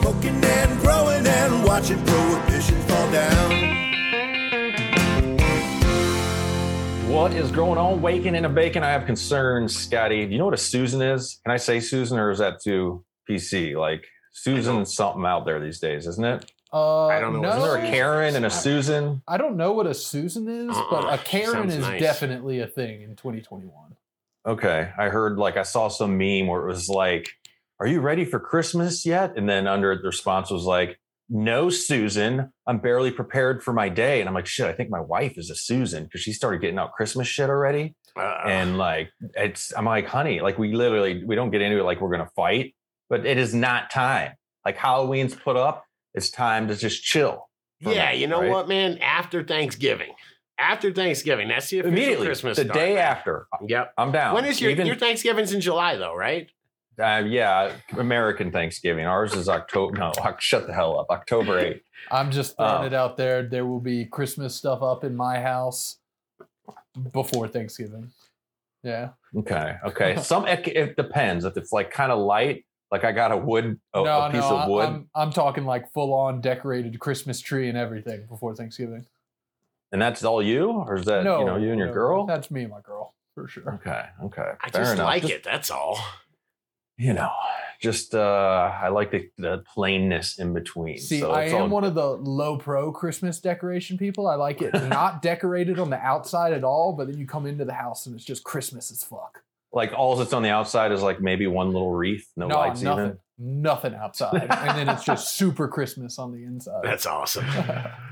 smoking and growing and watching prohibition fall down. What is going on? Waking in a bacon. I have concerns, Scotty. Do you know what a Susan is? Can I say Susan or is that too PC? Like Susan something out there these days, isn't it? Uh, I don't know No, Isn't there a Karen and a Susan? I don't know what a Susan is, but Uh-uh. a Karen Sounds is nice. definitely a thing in 2021. Okay. I heard like I saw some meme where it was like, Are you ready for Christmas yet? And then under the response was like, No, Susan. I'm barely prepared for my day. And I'm like, shit, I think my wife is a Susan because she started getting out Christmas shit already. Uh, and like it's i'm like honey like we literally we don't get into it like we're gonna fight but it is not time like halloween's put up it's time to just chill yeah, me, you know right? what, man? After Thanksgiving, after Thanksgiving, that's the official immediately Christmas. the start, day man. after Yep. i'm down When is your Even, your Thanksgiving's in July though, right? Uh, yeah american thanksgiving ours is october no shut the hell up october 8th I'm just throwing Oh. it out there. There will be Christmas stuff up in my house before Thanksgiving. Yeah. okay okay some it, it depends if it's like kind of light like i got a wood a, no, a piece no, of wood I'm, I'm talking like full on decorated Christmas tree and everything before Thanksgiving. and that's all you or is that no, you know you and your girl That's me and my girl for sure. okay okay I fair just enough. like Just- it. That's all. You know, just uh I like the, the plainness in between. See, so I am all- one of the low pro Christmas decoration people. I like it not decorated on the outside at all, but then you come into the house and it's just Christmas as fuck. like all that's on the outside is like maybe one little wreath, no, no, lights nothing, even. Nothing outside, and then it's just super Christmas on the inside. That's awesome.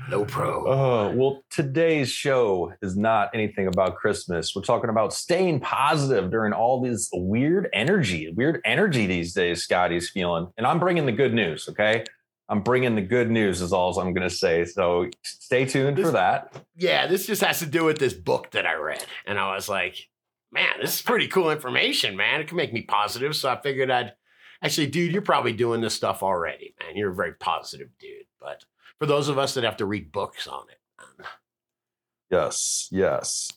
No pro. Oh, well, today's show is not anything about Christmas. We're talking about staying positive during all this weird energy, weird energy these days Scotty's feeling. And I'm bringing the good news, okay? I'm bringing the good news is all I'm going to say. So stay tuned for that. Yeah, this just has to do with this book that I read. And I was like, man, this is pretty cool information, man. It can make me positive. So I figured I'd actually, dude, you're probably doing this stuff already, man. You're a very positive dude. But for those of us that have to read books on it, man, Yes, yes.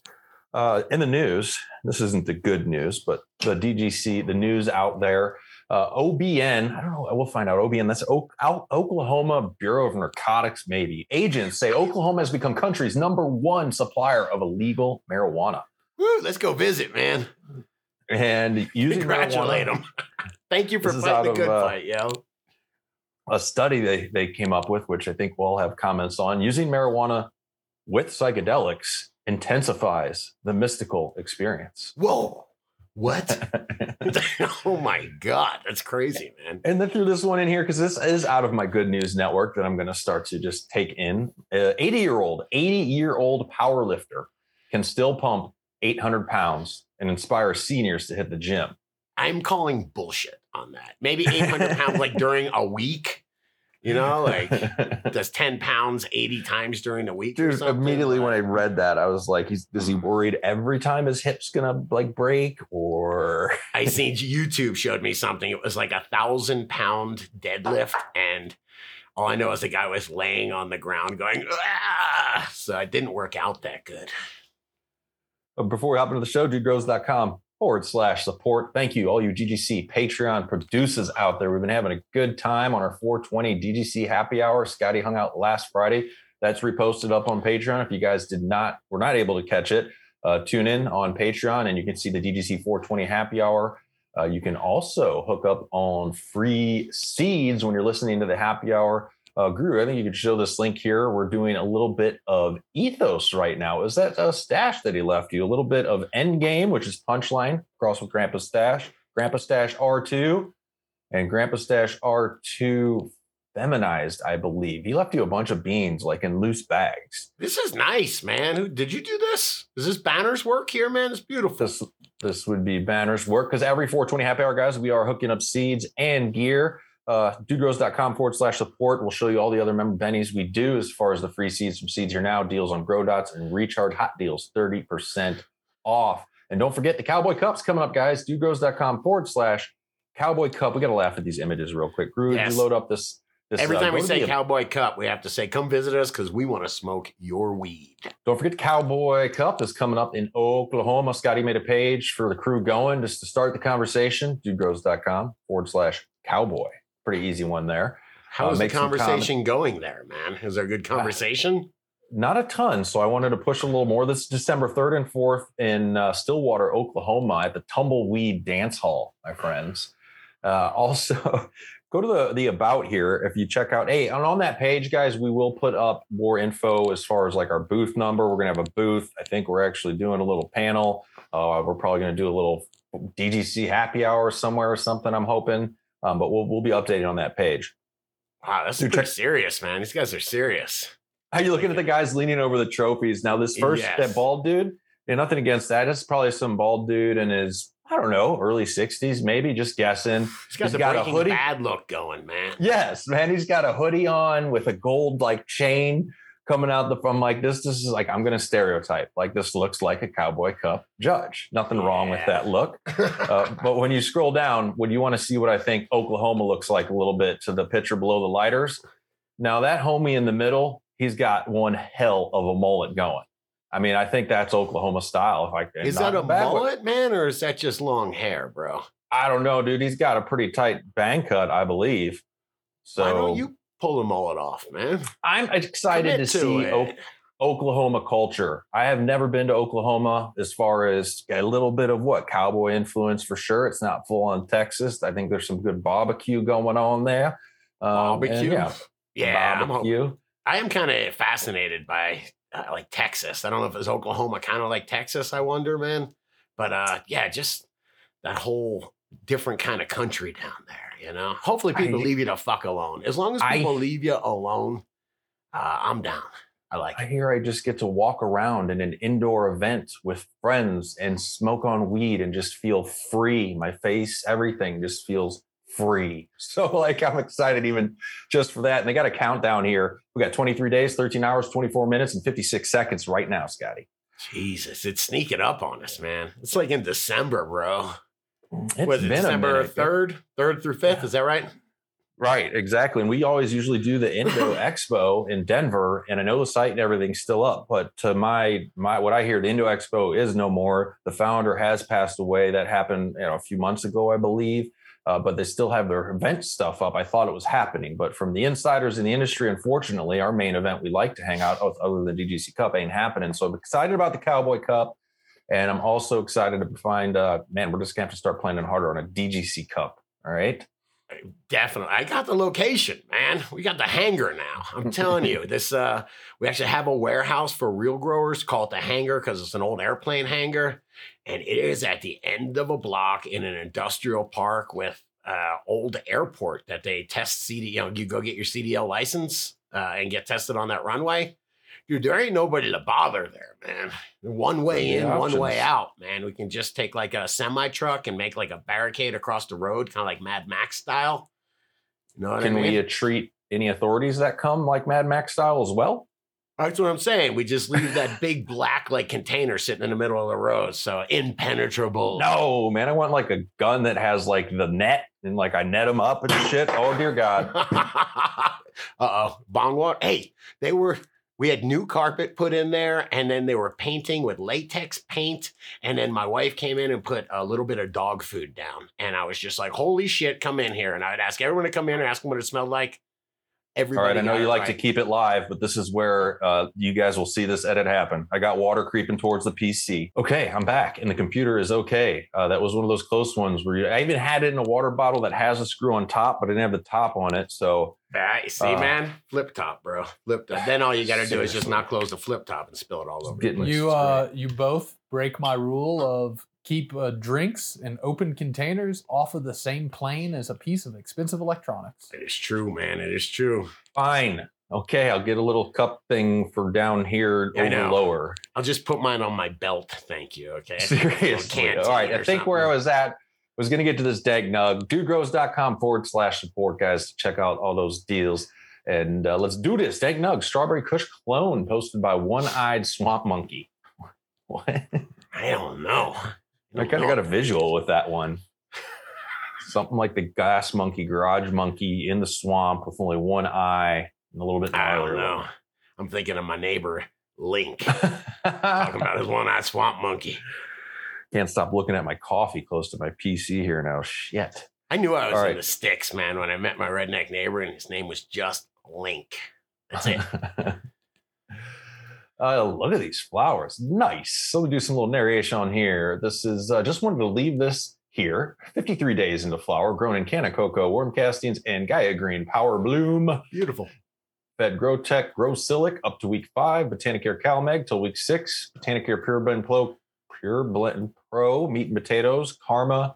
Uh, in the news, this isn't the good news, but the DGC, the news out there, uh, OBN, I don't know, we'll find out. OBN, that's o- Oklahoma Bureau of Narcotics, maybe. Agents say Oklahoma has become country's number one supplier of illegal marijuana. woo, let's go visit, man. And using Congratulate marijuana, them. Thank you for This is out fighting the of, good uh, fight, yo. a study they, they came up with, which I think we'll have comments on, using marijuana with psychedelics intensifies the mystical experience. Whoa. What? oh my God. That's crazy, man. And then threw this one in here because this is out of my good news network that I'm going to start to just take in. 80 year old, 80 year old power lifter can still pump 800 pounds and inspire seniors to hit the gym. I'm calling bullshit on that. Maybe 800 pounds like during a week, you know, like does 10 pounds 80 times during the week. Dude, immediately when I read that, I was like, he's, is he worried every time his hip's gonna like break or I seen YouTube showed me something. It was like a thousand pound deadlift, and all I know is the guy was laying on the ground going, ah! so it didn't work out that good. But before we hop into the show, dudegrows.com forward slash support. Thank you, all you DGC Patreon producers out there. We've been having a good time on our 420 DGC happy hour. Scotty hung out last Friday. That's reposted up on Patreon. If you guys did not, were not able to catch it, uh, tune in on Patreon and you can see the DGC 420 happy hour. Uh, you can also hook up on free seeds when you're listening to the happy hour. Uh, Guru, I think you could show this link here. We're doing a little bit of ethos right now. Is that a stash that he left you? A little bit of Endgame, which is Punchline, cross with Grandpa Stash, Grandpa Stash R2, and Grandpa Stash R2 feminized, I believe. He left you a bunch of beans, like in loose bags. This is nice, man. Who did you do this? Is this banners work here, man? It's beautiful. This this would be banners work because every 420 happy hour, guys, we are hooking up seeds and gear. Uh, dudegrows.com forward slash support. We'll show you all the other member bennies we do as far as the free seeds from Seeds Here Now, deals on Grow Dots, and Recharge Hot Deals, 30% off. And don't forget the Cowboy Cup's coming up, guys. Dudegrows.com forward slash Cowboy Cup. We got to laugh at these images real quick. Did Yes. you load up this? this Every uh, time we say Cowboy Cup, we have to say, come visit us because we want to smoke your weed. Don't forget the Cowboy Cup is coming up in Oklahoma. Scotty made a page for the crew going just to start the conversation. Dudegrows.com forward slash cowboy. Pretty easy one there. How's the make some conversation going there, man? Is there a good conversation? Not a ton. So I wanted to push a little more. This is December 3rd and 4th in uh, Stillwater, Oklahoma at the Tumbleweed Dance Hall, my friends. Uh, also, go to the, the about here if you check out. Hey, and on that page, guys, we will put up more info as far as like our booth number. We're going to have a booth. I think we're actually doing a little panel. Uh, we're probably going to do a little DGC happy hour somewhere or something, I'm hoping. Um, but we'll, we'll be updating on that page. Wow, that's Dude, pretty check- serious, man. These guys are serious. How you looking at the guys leaning over the trophies? Now, this first Yes. that bald dude, and nothing against that. It's probably some bald dude in his, I don't know, early 60s, maybe, just guessing. He's got He's got a hoodie. Bad look going, man. Yes, man, he's got a hoodie on with a gold like chain coming out the from like this. This is like I'm gonna stereotype. Like this looks like a Cowboy Cup judge. Nothing wrong with that look. Uh, but when you scroll down, would you want to see what I think Oklahoma looks like a little bit to the picture below the lighters, now that homie in the middle, he's got one hell of a mullet going. I mean, I think that's Oklahoma style. If I can, is that a mullet, man, or is that just long hair, bro? I don't know, dude. He's got a pretty tight bang cut, I believe. So Why don't you pull the mullet off, man? I'm excited Commit to, see. O- Oklahoma culture. I have never been to Oklahoma as far as a little bit of what cowboy influence for sure. It's not full on Texas. I think there's some good barbecue going on there. Um, Barbecue? yeah, yeah, barbecue. I am kind of fascinated by uh, like Texas. I don't know if it's Oklahoma, kind of like Texas. I wonder, man. But uh, yeah, just that whole different kind of country down there. You know, hopefully people I- leave you the fuck alone. As long as I- people leave you alone, uh, I'm down. I like I it. hear I just get to walk around in an indoor event with friends and smoke on weed and just feel free. My face, everything just feels free. So like I'm excited even just for that. And they got a countdown here. We got 23 days, 13 hours, 24 minutes, and 56 seconds right now, Scotty. Jesus, it's sneaking up on us, man. It's like in December, bro. It's Was it December third, third through fifth? Is that right? Right, exactly. And we always usually do the Indo Expo in Denver, and I know the site and everything's still up. But to my my what I hear, the Indo Expo is no more. The founder has passed away. That happened you know a few months ago, I believe. Uh, but they still have their event stuff up. I thought it was happening, but from the insiders in the industry, unfortunately, our main event we like to hang out with, other than DGC Cup, ain't happening. So I'm excited about the Cowboy Cup, and I'm also excited to find. Uh, man, we're just gonna have to start planning harder on a DGC Cup. All right. Definitely. I got the location, man. We got the hangar now. I'm telling you, this uh we actually have a warehouse for real growers, call it the hangar because it's an old airplane hangar. And it is at the end of a block in an industrial park with uh old airport that they test CD, you know, you go get your CDL license uh, and get tested on that runway. Dude, there ain't nobody to bother there, man. One way in, Yeah, one way out, man. We can just take like a semi truck and make like a barricade across the road, kind of like Mad Max style. You know what Can I mean? we treat any authorities that come like Mad Max style as well? That's what I'm saying. We just leave that big black like container sitting in the middle of the road, so impenetrable. No, man. I want like a gun that has like the net and like I net them up and shit. Oh dear God. uh oh, bong water. Hey, they were. We had new carpet put in there, and then they were painting with latex paint. And then my wife came in and put a little bit of dog food down, and I was just like, "Holy shit, come in here!" And I would ask everyone to come in and ask them what it smelled like. All Everybody. right. I know you like right. to keep it live, but this is where uh, you guys will see this edit happen. I got water creeping towards the PC. Okay, I'm back, and the computer is okay. Uh, that was one of those close ones where you, I even had it in a water bottle that has a screw on top, but I didn't have the top on it. So see, Uh, man, flip top, bro. Flip top. Then all you got to do is just not close the flip top and spill it all over. Getting- You uh you both break my rule of keep uh, drinks and open containers off of the same plane as a piece of expensive electronics. It is true, man. It is true. fine. Okay, I'll get a little cup thing for down here I over know. lower. I'll just put mine on my belt. Thank you. Okay. Seriously. All right. I or think where I was at was going to get to this dag nug. Dudegrows.com forward slash support, guys, to check out all those deals. And uh, let's do this. Dag nug, Strawberry Kush clone posted by One Eyed Swamp Monkey. What? I don't know. I kind of got a visual with that one. Something like the gas monkey, garage monkey in the swamp with only one eye and a little bit I don't know. I'm thinking of my neighbor Link talking about his one-eyed swamp monkey. Can't stop looking at my coffee close to my PC here now. Shit. I knew I was All in right. the sticks, man, when I met my redneck neighbor, and his name was just Link. That's it. uh, look at these flowers. Nice. So we do some little narration on here. This is uh, just wanted to leave this here. 53 days into flower, grown in Canna Coco, Worm Castings, and Gaia Green Power Bloom. Beautiful. Fed Grow Tech Grow Silic up to week five, Botanicare CalMag till week six, Botanicare Pure Blend Pro, Pure Blend Pro, meat and potatoes, Karma,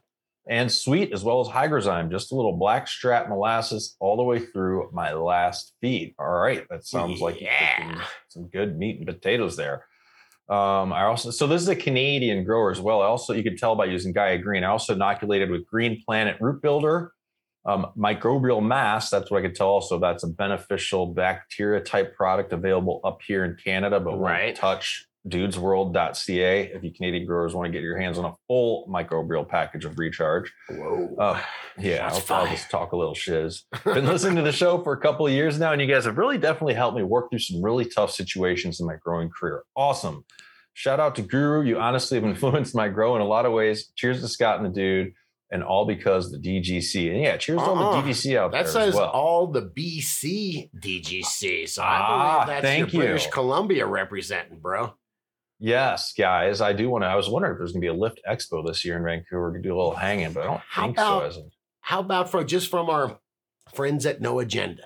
and sweet, as well as Hygrozyme, just a little blackstrap molasses all the way through my last feed. All right, that sounds like Yeah. cooking some good meat and potatoes there. Um, I also so this is a Canadian grower as well. I also you can tell by using Gaia Green. I also inoculated with Green Planet Root Builder, um, microbial mass. That's what I could tell. Also, that's a beneficial bacteria type product available up here in Canada, but won't Right. touch dudesworld.ca if you Canadian growers want to get your hands on a full microbial package of recharge. Whoa. Uh, yeah, I'll, I'll just talk a little shiz. Been listening to the show for a couple of years now, and you guys have really definitely helped me work through some really tough situations in my growing career. Awesome. Shout out to Guru. You honestly have influenced my grow in a lot of ways. Cheers to Scott and the dude, and all because the DGC. And yeah, cheers to all Uh-uh. the DGC out That there says as well. all the BC DGC. So I Ah, believe that's thank your you. British Columbia representing, bro. Yes, guys, I do want to. I was wondering if there's going to be a Lift Expo this year in Vancouver. We could do a little hanging, but I don't How think so. about- As of- How about for just from our friends at No Agenda,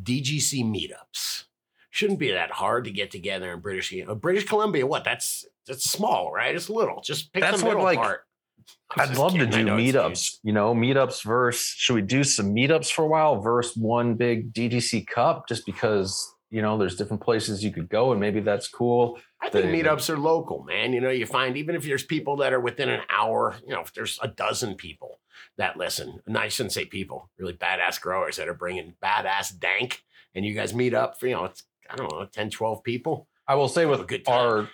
DGC meetups? Shouldn't be that hard to get together in British uh, British Columbia. What? That's that's small, right? It's little. Just pick That's the what, middle like, part. I'm I'd love to kidding. I do meetups. You know, meetups versus should we do some meetups for a while versus one big DGC Cup? Just because you know there's different places you could go, and maybe that's cool. I think meetups are local, man. You know, you find even if there's people that are within an hour, you know, if there's a dozen people that listen, and I shouldn't say people, really badass growers that are bringing badass dank, and you guys meet up for, you know, it's, I don't know, 10, 12 people. I will say with a good our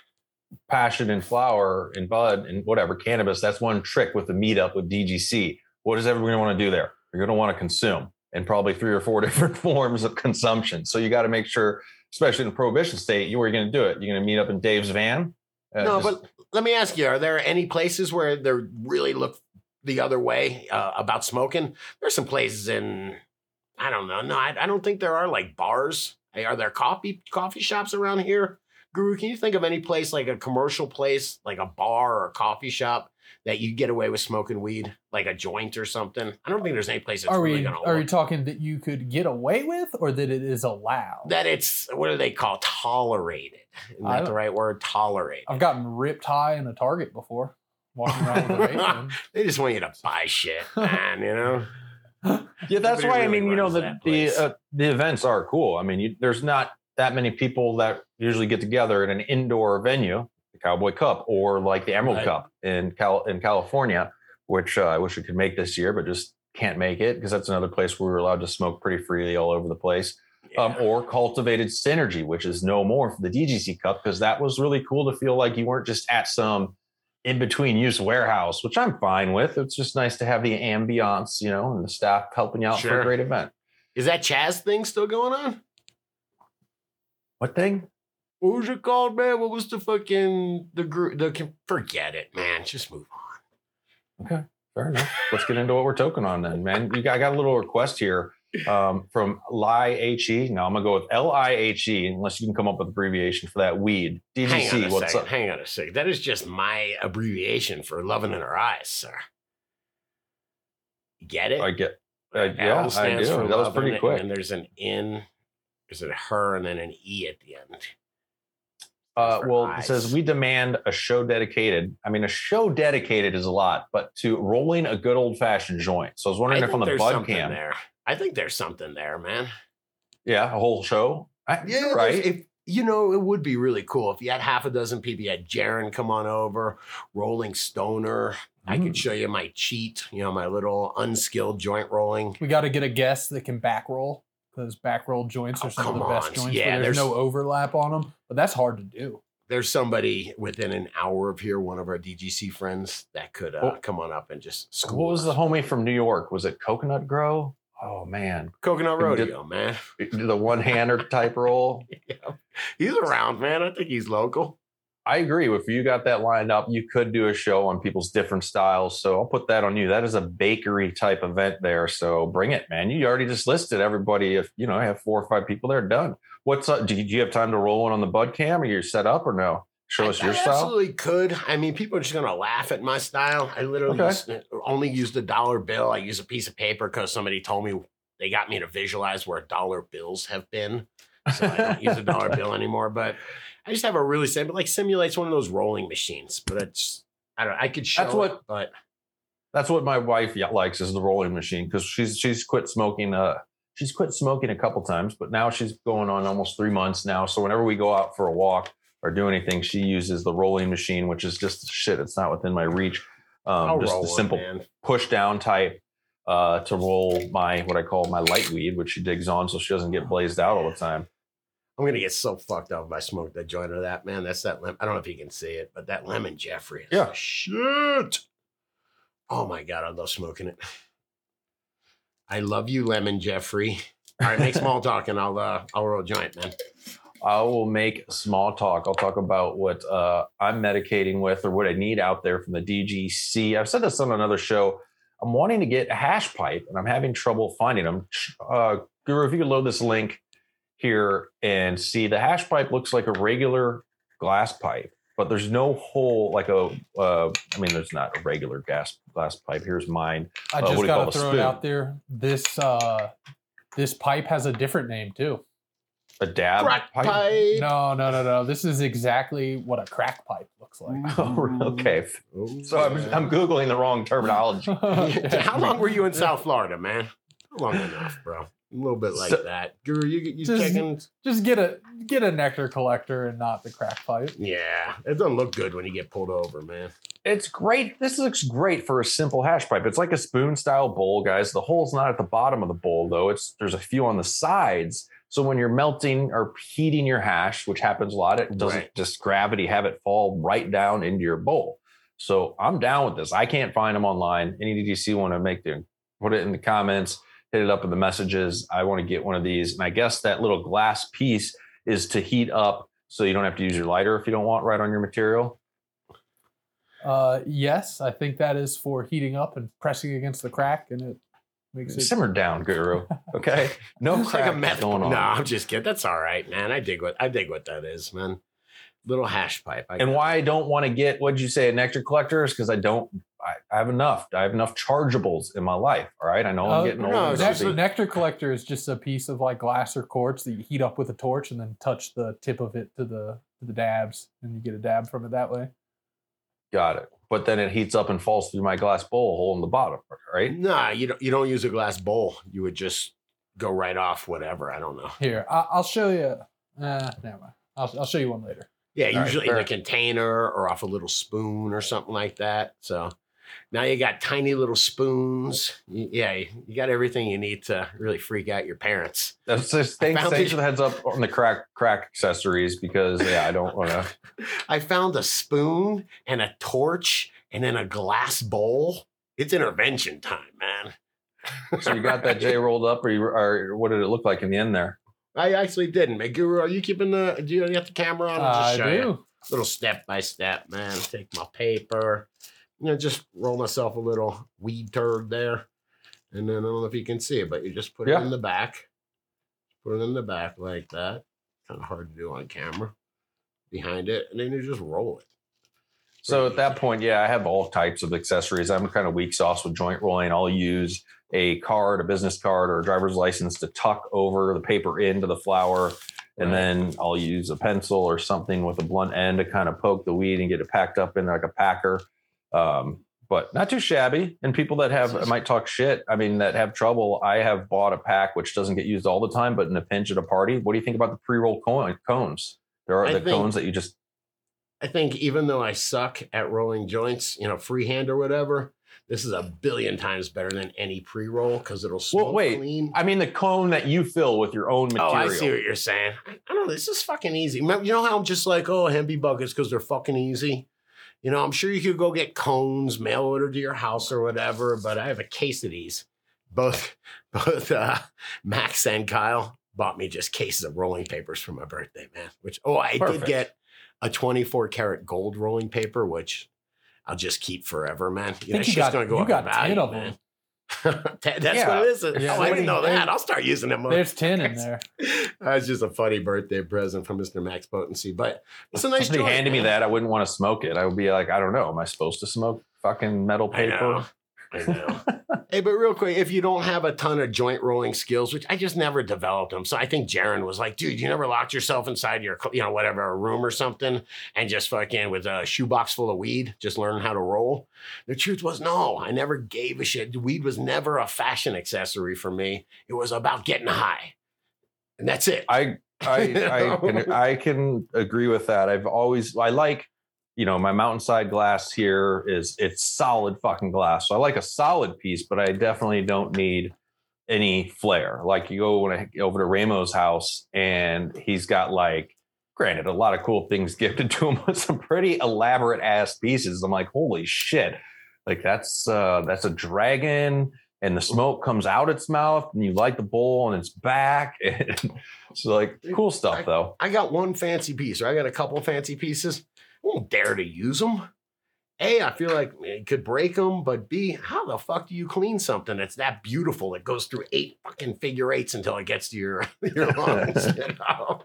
passion in flower and bud and whatever cannabis, that's one trick with the meetup with DGC. What is everyone want to do there? You're going to want to consume in probably three or four different forms of consumption. So you got to make sure, especially in the prohibition state, you are going to do it. You're going to meet up in Dave's van. Uh, no, just- but let me ask you: Are there any places where they really look the other way uh, about smoking? There's some places in, I don't know. No, I, I don't think there are like bars. Hey, Are there coffee coffee shops around here? Guru, can you think of any place like a commercial place, like a bar or a coffee shop that you get away with smoking weed, like a joint or something? I don't think there's any place that's Are really we gonna are we work. talking that you could get away with, or that it is allowed? that it's what do they call tolerated? Isn't that the right word? Tolerated. I've gotten ripped high in a Target before, walking around with a vape. pen. They just want you to buy shit, man. You know. Yeah, that's Nobody why I mean, you know, the the uh, the events are cool. I mean, you, there's not that many people that usually get together in an indoor venue, the Cowboy Cup or like the Emerald Right. Cup in Cal in California, which uh, I wish we could make this year, but just can't make it because that's another place where we're allowed to smoke pretty freely all over the place. Um, or cultivated synergy, which is no more for the DGC Cup because that was really cool to feel like you weren't just at some in between use warehouse, which I'm fine with. It's just nice to have the ambiance, you know, and the staff helping you out for a great event. Is that Chaz thing still going on? What thing? What was it called, man? What was the fucking the group? The forget it, man. Just move on. Okay, fair enough. Let's get into what we're token on then, man. You got, I got a little request here um, from Li-He. Now I'm gonna go with L-I-H-E, unless you can come up with abbreviation for that weed. Hang on DGC, a what's second. up? Hang on a sec. That is just my abbreviation for loving in her eyes, sir. Get it? I get. Uh, L yeah, I do. That was pretty quick. And there's an in. There's a her and then an e at the end. Uh, for well, it says we demand a show dedicated. I mean, a show dedicated is a lot, but to rolling a good old fashioned joint. So I was I wondering if on the there's bud cam, there. I think there's something there, man. yeah, a whole show. I, you're right. If you know, it would be really cool if you had half a dozen people. You had Jaron come on over, Rolling Stoner. I could Mm. show you my cheat, you know, my little unskilled joint rolling. We got to get a guest that can back roll because back roll joints Oh, are some of the come best on. joints. Yeah, there's, there's- no overlap on them, but that's hard to do. There's somebody within an hour of here, one of our DGC friends, that could uh, Oh. come on up and just school. what was the us. homie from New York? Was it Coconut Grow? Oh man, Coconut Who did- Rodeo, man? the one hander type roll. yeah. He's around, man. I think he's local. I agree. If you got that lined up, you could do a show on people's different styles. So I'll put that on you. That is a bakery type event there. So bring it, man. You already just listed everybody. If you know, I have four or five people there, done. What's up? Do you, do you have time to roll one on the bud cam Are you're set up or no? Show us I, your I style. absolutely could. I mean, people are just gonna laugh at my style. I literally Okay. use- uh, only use the dollar bill. I use a piece of paper because somebody told me they got me to visualize where dollar bills have been. So I don't use a dollar bill anymore. But I just have a really simple, like simulates one of those rolling machines. But it's I don't. Know. I could show That's it, what- but That's what my wife likes is the rolling machine because she's she's quit smoking. Uh, she's quit smoking a couple times, but now she's going on almost three months now. So whenever we go out for a walk or do anything, she uses the rolling machine, which is just shit. It's not within my reach. Um, just the simple man. push down type uh, to roll my what I call my light weed, which she digs on so she doesn't get blazed out all the time. I'm gonna get so fucked up if I smoke the joint of that man. That's that. Lem- I don't know if you can see it, but that lemon Jeffrey. Is Yeah. shit. Oh my god, I love smoking it. I love you, lemon Jeffrey. All right, make small talk and I'll uh, I'll roll a joint, man. I will make small talk. I'll talk about what uh, I'm medicating with or what I need out there from the DGC. I've said this on another show. I'm wanting to get a hash pipe and I'm having trouble finding them. Uh, Guru, if you could load this link here and see the hash pipe looks like a regular glass pipe, but there's no hole like a, uh, I mean, there's not a regular gas glass pipe. Here's mine. I Uh, just do you call gotta a throw spoon? it out there. This uh this pipe has a different name too. A dab Crack pipe. pipe. No, no, no, no. This is exactly what a crack pipe looks like. Oh, okay. Oh, So I'm. I'm Googling the wrong terminology. How long were you in South Florida, man? How long enough, bro. A little bit like So- that. Guru, you get you Just- checking? Just get a get a nectar collector and not the crack pipe. Yeah, it doesn't look good when you get pulled over, man. It's great. This looks great for a simple hash pipe. It's like a spoon style bowl, guys. The hole's not at the bottom of the bowl though. It's there's a few on the sides. So when you're melting or heating your hash, which happens a lot, it doesn't Right. just gravity have it fall right down into your bowl. So I'm down with this. I can't find them online. Any DGC want to make them put it in the comments, hit it up in the messages. I want to get one of these. And I guess that little glass piece is to heat up so you don't have to use your lighter if you don't want right on your material. Uh, yes, I think that is for heating up and pressing against the crack, and it makes it. Simmer down, Guru. Okay, no It's like crack a meth going on. No, I'm just kidding. That's all right, man. I dig what I dig what that is, man. Little hash pipe. I And why I don't want to get what'd you say a nectar collector is because I don't. I, I have enough. I have enough chargeables in my life. All right, I know Uh, I'm getting no, older. it's so nectar, the- nectar collector is just a piece of like glass or quartz that you heat up with a torch and then touch the tip of it to the to the dabs, and you get a dab from it that way. Got it. But then it heats up and falls through my glass bowl hole in the bottom. Right. Nah, you don't. You don't use a glass bowl. You would just go right off whatever. I don't know. Here, I, I'll show you. Uh, never mind. I'll, I'll show you one later. Yeah, All right, usually in a container or off a little spoon or something like that. So now you got tiny little spoons. Yeah, you got everything you need to really freak out your parents. That's just thanks, thanks for the heads up on the crack crack accessories because yeah, I don't want to. I found a spoon and a torch and then a glass bowl. It's intervention time, man. So you got that J rolled up, or you or what did it look like in the end there? I actually didn't. Guru, are you keeping the? Do you have the camera on? I'll I just show you. do. little step by step, man. Take my paper, you know, just roll myself a little weed turd there. And then I don't know if you can see it, but you just put Yeah. it in the back. Put it in the back like that. Kind of hard to do on camera. Behind it, and then you just roll it. So at that point, yeah, I have all types of accessories. I'm kind of weak sauce with joint rolling. I'll use a card, a business card, or a driver's license to tuck over the paper into the flower. And Right. then I'll use a pencil or something with a blunt end to kind of poke the weed and get it packed up in like a packer. Um, but not too shabby. And people that have might talk shit. I mean, that have trouble. I have bought a pack which doesn't get used all the time, but in a pinch at a party. What do you think about the pre-roll coin, cones? There are I the think- cones that you just I think even though I suck at rolling joints, you know, freehand or whatever, this is a billion times better than any pre-roll because it'll smoke wait. clean. I mean the cone that you fill with your own material. Oh, I see what you're saying. I, I don't know. This is fucking easy. You know how I'm just like, oh, Hempy buckets because they're fucking easy. You know, I'm sure you could go get cones, mail order to your house or whatever. But I have a case of these. Both, both uh, Max and Kyle bought me just cases of rolling papers for my birthday, man. Which oh, I Perfect. did get a 24 karat gold rolling paper, which I'll just keep forever, man. You know, think it's you just got- going to go you up got in value, 10 of man. them. That- That's Yeah. what it is. Oh, yeah. oh, I didn't know that. I'll start using them. There's 10 in there. That's just a funny birthday present from Mr. Max Potency, but it's a nice Somebody joint, handed me that, I wouldn't want to smoke it. I would be like, I don't know. Am I supposed to smoke fucking metal paper? I know. hey, but real quick, if you don't have a ton of joint rolling skills, which I just never developed them, so I think Jaron was like, "Dude, you never locked yourself inside your, you know, whatever, a room or something, and just fucking with a shoebox full of weed, just learning how to roll." The truth was, no, I never gave a shit. Weed was never a fashion accessory for me. It was about getting high, and that's it. I I I can I can agree with that. I've always I like you know my mountainside glass here is it's solid fucking glass. So I like a solid piece, but I definitely don't need any flair. Like you go when I over to Ramo's house and he's got like granted a lot of cool things gifted to him but some pretty elaborate ass pieces. I'm like, holy shit. Like that's uh that's a dragon and the smoke comes out its mouth and you light the bowl and it's back and so like cool stuff though I got one fancy piece, or I got a couple fancy pieces. I won't dare to use them. A, I feel like it could break them, but B, how the fuck do you clean something that's that beautiful that goes through eight fucking figure eights until it gets to your your lungs? you know?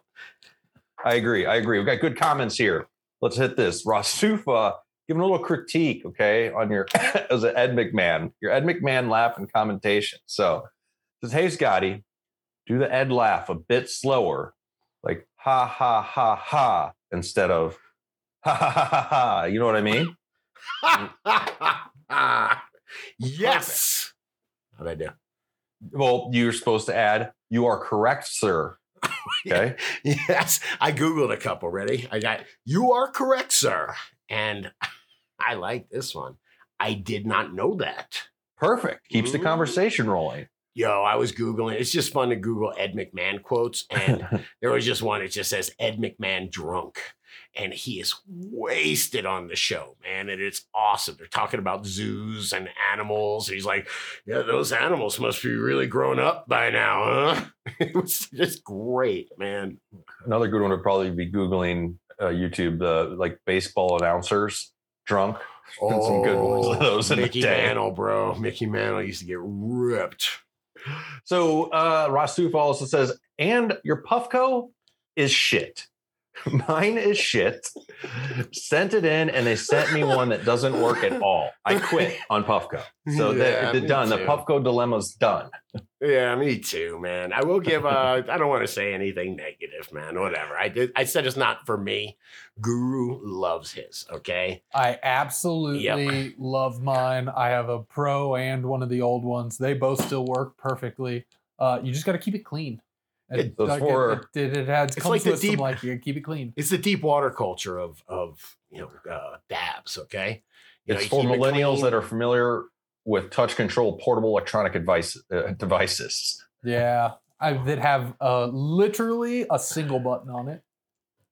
i agree i agree we've got good comments here let's hit this rasufa giving a little critique okay on your as an ed mcmahon your ed mcmahon laugh and commentation so says hey scotty do the ed laugh a bit slower like ha ha ha ha instead of ha ha ha ha ha you know what i mean mm. yes. How'd I do? well you're supposed to add you are correct sir okay Yes, I Googled a couple. Ready? I got, you are correct, sir. And I like this one. I did not know that. Perfect. Keeps the mm-hmm. conversation rolling. Yo, I was Googling. It's just fun to Google Ed McMahon quotes. And there was just one that just says Ed McMahon drunk. And he is wasted on the show, man. And it's awesome. They're talking about zoos and animals. And he's like, Yeah, those animals must be really grown up by now, huh? it was just great, man. Another good one would probably be Googling uh, YouTube, the like baseball announcers drunk. Been some good ones of those in the Oh, Mickey day. Mantle, bro. Mickey Mantle used to get ripped. So uh Rasuf also says, and your Puffco is shit. Mine is shit. Sent it in and they sent me one that doesn't work at all. I quit on Puffco. So Yeah, they're, me done. The too. Puffco dilemma's done. Yeah, me too, man. I will give. Uh, I don't want to say anything negative, man. Whatever. I did. I said it's not for me. Guru loves his. Okay. I absolutely love mine. I have a pro and one of the old ones. They both still work perfectly. Uh, you just got to keep it clean. And It- those like, four- it, it, it has It's like the deep- like you keep it clean. It's the deep water culture of of you know uh, dabs. Okay. You know, It's you for keep it millennials that are familiar with touch control portable electronic device, uh, devices. Yeah, I that have uh, literally a single button on it.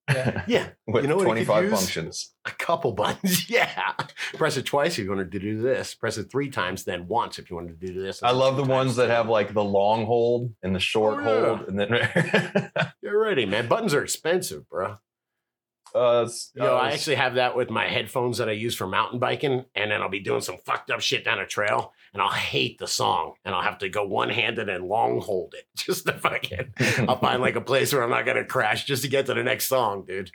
Yeah. Yeah, with You know what could 25 use? functions. a couple buttons. Yeah. Press it twice if you wanted to do this. Press it three times, then once if you wanted to do this. I love two the ones that have like the long hold and the short Oh, yeah. hold, and then You're ready, man. Buttons are expensive, bro. Uh, Yo, uh, I actually have that with my headphones that I use for mountain biking, and then I'll be doing some fucked up shit down a trail, and I'll hate the song, and I'll have to go one handed and long hold it just to fucking. I'll find like a place where I'm not gonna crash just to get to the next song, dude.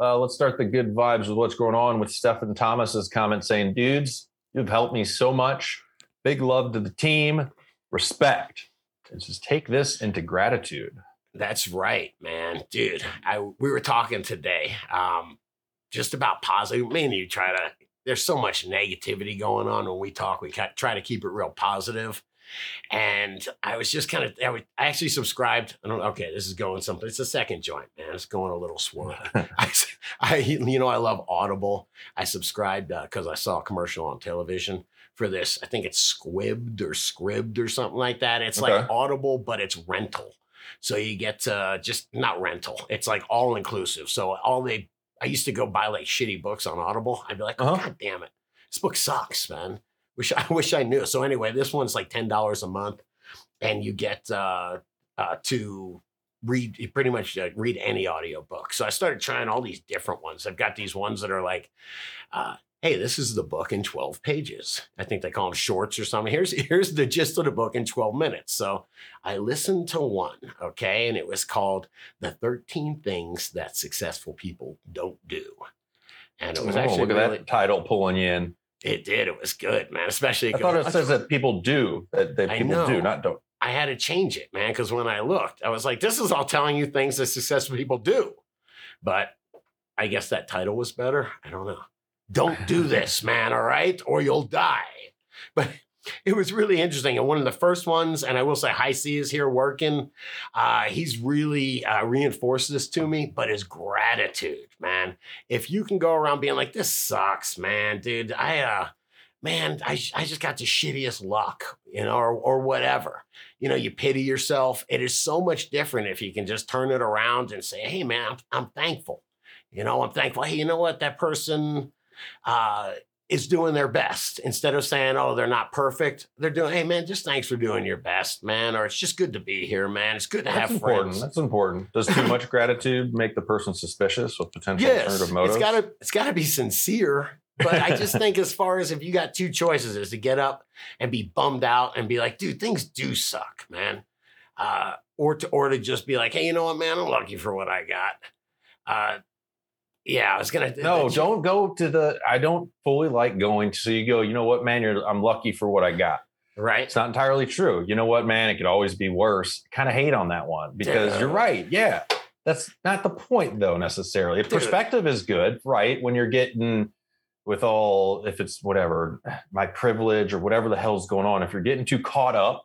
Uh, let's start the good vibes with what's going on with Stephen Thomas's comment saying, "Dudes, you've helped me so much. Big love to the team. Respect. And just take this into gratitude." That's right, man, dude. I we were talking today, um, just about positive. Me and you try to. There's so much negativity going on when we talk. We try to keep it real positive. And I was just kind of. I, actually subscribed. I don't. Okay, this is going something. It's a second joint, man. It's going a little swirly. I, I, you know, I love Audible. I subscribed because I saw a commercial on television for this. I think it's Squibbed or Scribbed or something like that. It's like Audible, but it's rental. So you get uh, just not rental. It's like all inclusive. So all they, I used to go buy like shitty books on Audible. I'd be like, oh, Uh-huh. God damn it, this book sucks, man. Wish I wish I knew. So anyway, this one's like ten dollars a month, and you get uh, uh, to read you pretty much uh, read any audiobook. So I started trying all these different ones. I've got these ones that are like, uh, hey, this is the book in 12 pages. I think they call them shorts or something. Here's here's the gist of the book in 12 minutes. So I listened to one, okay, and it was called The 13 Things That Successful People Don't Do. And it was Oh, actually look at really, that title pulling you in. it did. It was good, man. Especially I thought it says that people do that, that people do, not don't. I had to change it, man, because when I looked, I was like, this is all telling you things that successful people do. But I guess that title was better. I don't know. Don't do this, man, all right? Or you'll die. But it was really interesting. And one of the first ones, and I will say, High C is here working. Uh, he's really uh, reinforced this to me, but his gratitude, man. If you can go around being like, this sucks, man, dude, I, uh, man, I, I just got the shittiest luck, you know, or, or whatever. You know, you pity yourself. It is so much different if you can just turn it around and say, hey, man, I'm, I'm thankful. You know, I'm thankful. Hey, you know what? That person uh, is doing their best. Instead of saying, oh, they're not perfect, they're doing, hey, man, just thanks for doing your best, man. Or it's just good to be here, man. It's good to That's have important. friends. That's important. Does too much gratitude make the person suspicious with potential Yes, alternative motives? it's gotta it's gotta be sincere. But I just think as far as if you got two choices, is to get up and be bummed out and be like, dude, things do suck, man. Uh, or to or to just be like, hey, you know what, man, I'm lucky for what I got. Uh, yeah, I was gonna no, don't go to the. I don't fully like going. To so you go. You know what, man? You're. I'm lucky for what I got. right. It's not entirely true. You know what, man? It could always be worse. Kind of hate on that one because Dude. you're right. Yeah, that's not the point though necessarily. Dude. Perspective is good, right? When you're getting with all, if it's whatever my privilege or whatever the hell's going on, if you're getting too caught up,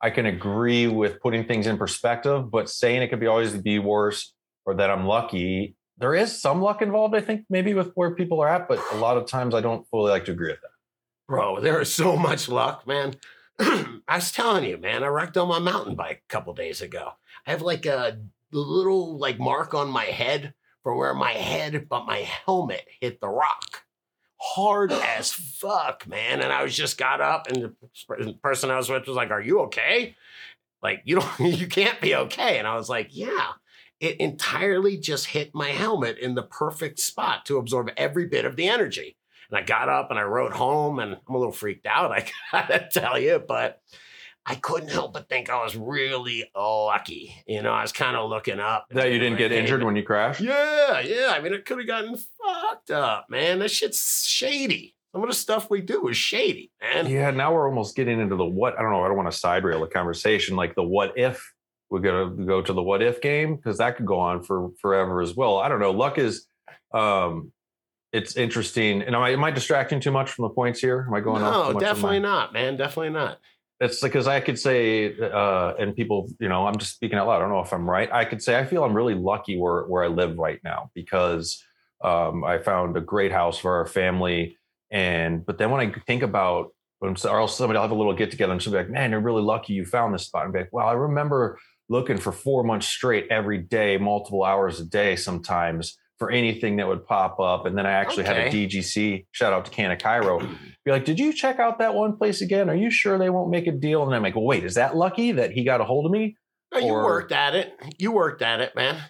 I can agree with putting things in perspective. But saying it could be always be worse or that I'm lucky. There is some luck involved, I think, maybe with where people are at, but a lot of times I don't fully like to agree with that. Bro, there is so much luck, man. I was telling you, man, I wrecked on my mountain bike a couple days ago. I have like a little like mark on my head from where my head, but my helmet hit the rock. Hard as fuck, man. And I was just got up and the person I was with was like, Are you okay? Like, you don't you can't be okay. And I was like, Yeah. It entirely just hit my helmet in the perfect spot to absorb every bit of the energy. And I got up and I rode home and I'm a little freaked out, I gotta tell you, but I couldn't help but think I was really lucky. You know, I was kind of looking up. That you didn't get injured when you crashed? Yeah, yeah. I mean, it could have gotten fucked up, man. That shit's shady. Some of the stuff we do is shady, man. Yeah, now we're almost getting into the what I don't know. I don't want to side rail the conversation like the what if we're gonna go to the what if game because that could go on for forever as well. I don't know. Luck is, um, it's interesting. And am I, am I distracting too much from the points here? Am I going off? No, too much on definitely not, man. Definitely not. It's because I could say, uh, and people, you know, I'm just speaking out loud. I don't know if I'm right. I could say I feel I'm really lucky where where I live right now because um, I found a great house for our family. And but then when I think about when or else somebody will have a little get together and she'll be like, "Man, you're really lucky you found this spot." And be like, "Well, I remember looking for four months straight every day, multiple hours a day, sometimes." For anything that would pop up, and then I actually had a DGC shout out to Canna Cairo be like, did you check out that one place again? Are you sure they won't make a deal? And I'm like, well, wait, is that lucky that he got a hold of me? No, you Or- worked at it. You worked at it, man.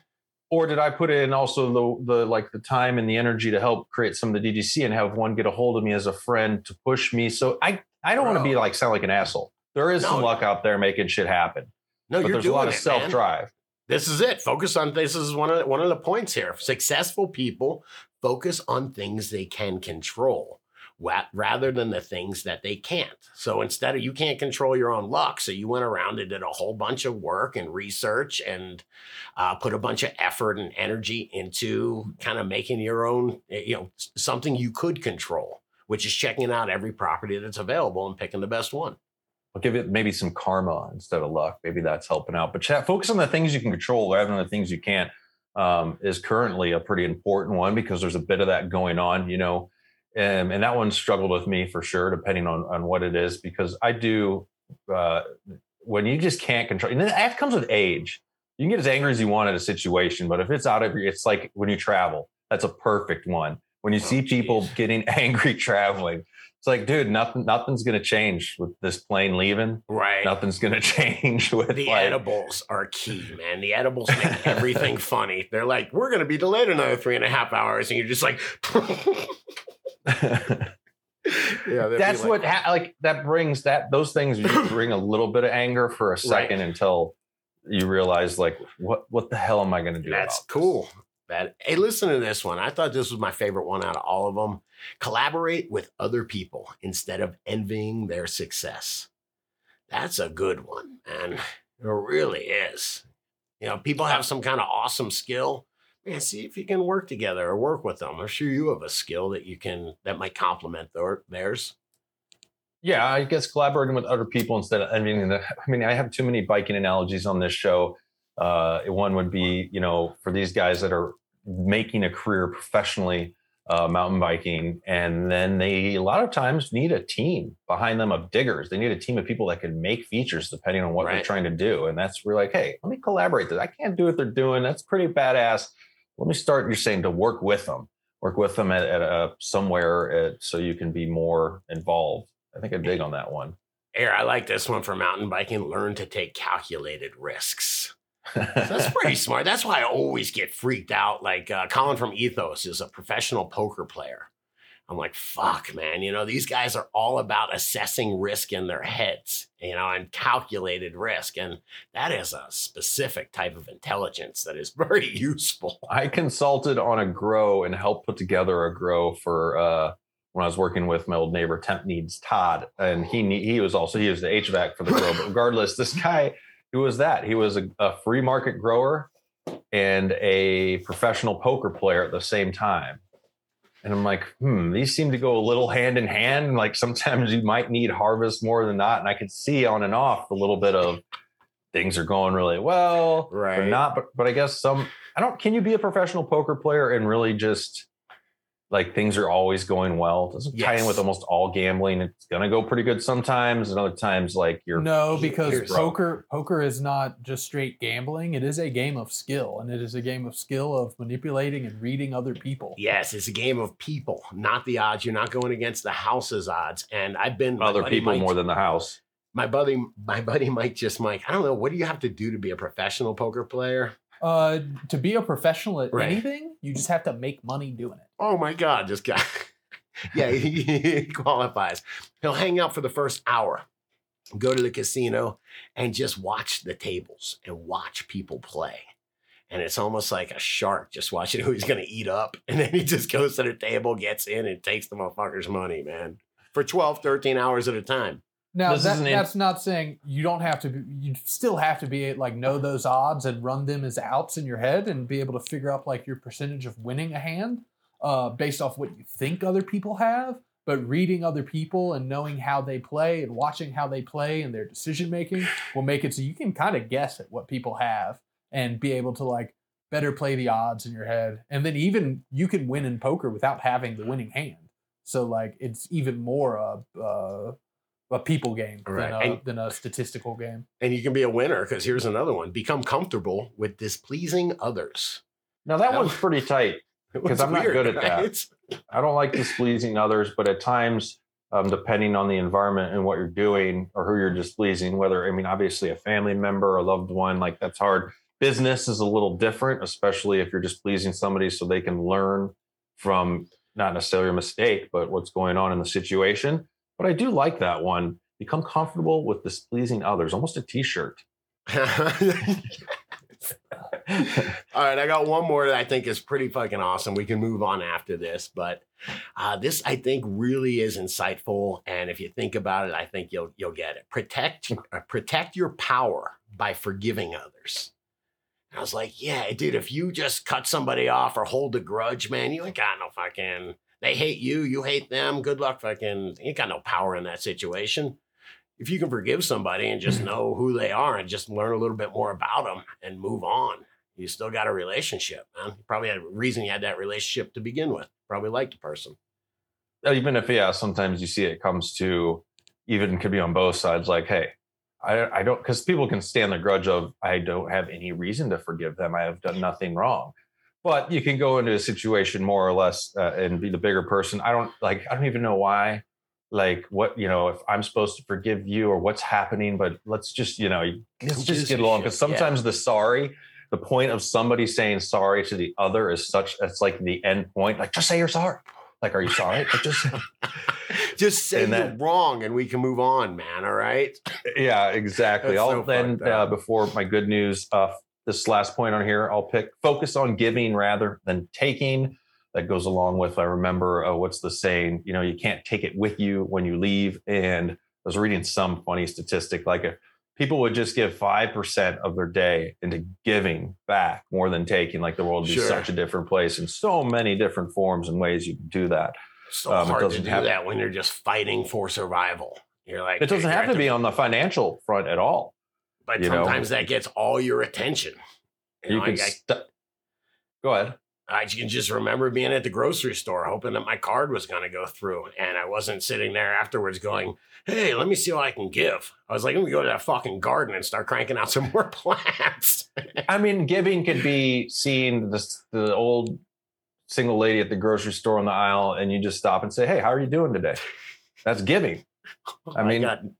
Or did I put in also the the like the time and the energy to help create some of the DGC and have one get a hold of me as a friend to push me? So I I don't want to be like sound like an asshole. There is some luck out there making shit happen, No, but you're there's a doing lot of it, self man. drive. This is it. Focus on this is one of the, one of the points here. Successful people focus on things they can control rather than the things that they can't. So instead of you can't control your own luck, so you went around and did a whole bunch of work and research and uh, put a bunch of effort and energy into kind of making your own, eh, you know, something you could control, which is checking out every property that's available and picking the best one. I'll give it maybe some karma instead of luck. Maybe that's helping out. But chat, focus on the things you can control rather than the things you can't. Um, is currently a pretty important one because there's a bit of that going on, you know, um, and that one struggled with me for sure, depending on on what it is. Because I do uh, when you just can't control, and that comes with age. You can get as angry as you want at a situation, but if it's out of your, it's like when you travel. That's a perfect one. When you Oh, see people getting angry traveling, It's like, dude, nothing, nothing's gonna change with this plane leaving. Right. Nothing's gonna change with The like, edibles are key, man. The edibles make everything funny. They're like, we're going to be delayed another three and a half hours. And you're just like, yeah, That's like- what ha- like that brings that those things bring a little bit of anger for a second until you realize like what what the hell am I going to do? That's cool. That hey, listen to this one. I thought this was my favorite one out of all of them. Collaborate with other people instead of envying their success. That's a good one, and it really is. You know, people have some kind of awesome skill. Man, see if you can work together or work with them. I'm sure you have a skill that you can that might complement their, theirs. Yeah, I guess collaborating with other people instead of envying the. I mean, I have too many biking analogies on this show. Uh, one would be, you know, for these guys that are making a career professionally uh, mountain biking, and then they a lot of times need a team behind them of diggers. They need a team of people that can make features depending on what they're trying to do, and that's we're like, hey, let me collaborate. This I can't do what they're doing. That's pretty badass. Let me start. You're saying to work with them, work with them at, at a somewhere at, so you can be more involved. I think I dig on that one. Air, I like this one for mountain biking. Learn to take calculated risks. That's pretty smart. That's why I always get freaked out. Like uh, Colin from Ethos is a professional poker player. I'm like, fuck, man. You know, these guys are all about assessing risk in their heads, you know, and calculated risk. And that is a specific type of intelligence that is very useful. I consulted on a grow and helped put together a grow for uh, when I was working with my old neighbor Temp Needs Todd, and he he was also he was the HVAC for the grow. But regardless, this guy who was that? He was a, a free market grower and a professional poker player at the same time. And I'm like, hmm, these seem to go a little hand in hand. Like sometimes you might need harvest more than not. And I could see on and off a little bit of things are going really well Right. or Right. not. But but I guess some I don't can you be a professional poker player and really just like things are always going well? Doesn't tie in with almost all gambling. It's gonna go pretty good sometimes, and other times like you're no, because here's- poker poker is not just straight gambling. It is a game of skill, and it is a game of skill of manipulating and reading other people. Yes, it's a game of people, not the odds. You're not going against the house's odds. And I've been other people Mike- more than the house. my buddy, my buddy Mike just Mike. I don't know. What do you have to do to be a professional poker player? Uh, to be a professional at Right. anything, you just have to make money doing it. Oh my God, this guy. yeah, he, he qualifies. He'll hang out for the first hour, go to the casino, and just watch the tables and watch people play. And it's almost like a shark just watching who he's going to eat up. And then he just goes to the table, gets in, and takes the motherfucker's money, man, for 12, 13 hours at a time. Now that, in- not saying you don't have to. Be, you still have to be like know those odds and run them as outs in your head and be able to figure out like your percentage of winning a hand uh, based off what you think other people have. But reading other people and knowing how they play and watching how they play and their decision making will make it so you can kind of guess at what people have and be able to like better play the odds in your head. And then even you can win in poker without having the winning hand. So like it's even more a uh, a people game Right. than, a, And- than a statistical game. And you can be a winner because here's another one become comfortable with displeasing others. Now that That one's pretty tight. Because I'm not good at that. I don't like displeasing others, but at times, um, depending on the environment and what you're doing or who you're displeasing, whether I mean, obviously a family member, a loved one, like that's hard. Business is a little different, especially if you're displeasing somebody so they can learn from not necessarily a mistake, but what's going on in the situation. But I do like that one. Become comfortable with displeasing others, almost a t-shirt. All right, I got one more that I think is pretty fucking awesome. We can move on after this, but uh, this I think really is insightful. And if you think about it, I think you'll you'll get it. Protect uh, protect your power by forgiving others. And I was like, yeah, dude, if you just cut somebody off or hold a grudge, man, you ain't got no fucking. They hate you, you hate them. Good luck, fucking. You ain't got no power in that situation if you can forgive somebody and just mm-hmm. know who they are and just learn a little bit more about them and move on, you still got a relationship, man. You probably had a reason you had that relationship to begin with. Probably liked the person. even if yeah sometimes you see it comes to even could be on both sides like hey i, I don't because people can stand the grudge of i don't have any reason to forgive them i have done nothing wrong but you can go into a situation more or less uh, and be the bigger person. I don't like i don't even know why like what you know if i'm supposed to forgive you or what's happening but let's just you know let's just get along. because sometimes the sorry the point of somebody saying sorry to the other is such it's like the end point like just say you're sorry. Like are you sorry? Like just Just say And you're wrong and we can move on, man. All right. yeah exactly. That's i'll so then uh, before my good news uh this last point on here i'll pick focus on giving rather than taking that goes along with i remember uh, what's the saying you know you can't take it with you when you leave and i was reading some funny statistic like if people would just give 5% of their day into giving back more than taking like the world would be Sure. such a different place in so many different forms and ways you can do that So Um, it hard to doesn't do have- that when you're just fighting for survival. You're like it doesn't have to be on the financial front at all but you know. sometimes that gets all your attention. You you know, can I, I- st- go ahead I can just remember being at the grocery store hoping that my card was going to go through. And I wasn't sitting there afterwards going, hey, let me see what I can give. I was like, let me go to that fucking garden and start cranking out some more plants. I mean, giving could be seeing this the old single lady at the grocery store on the aisle, and you just stop and say, "Hey, how are you doing today?" That's giving. Oh I Oh my mean- God.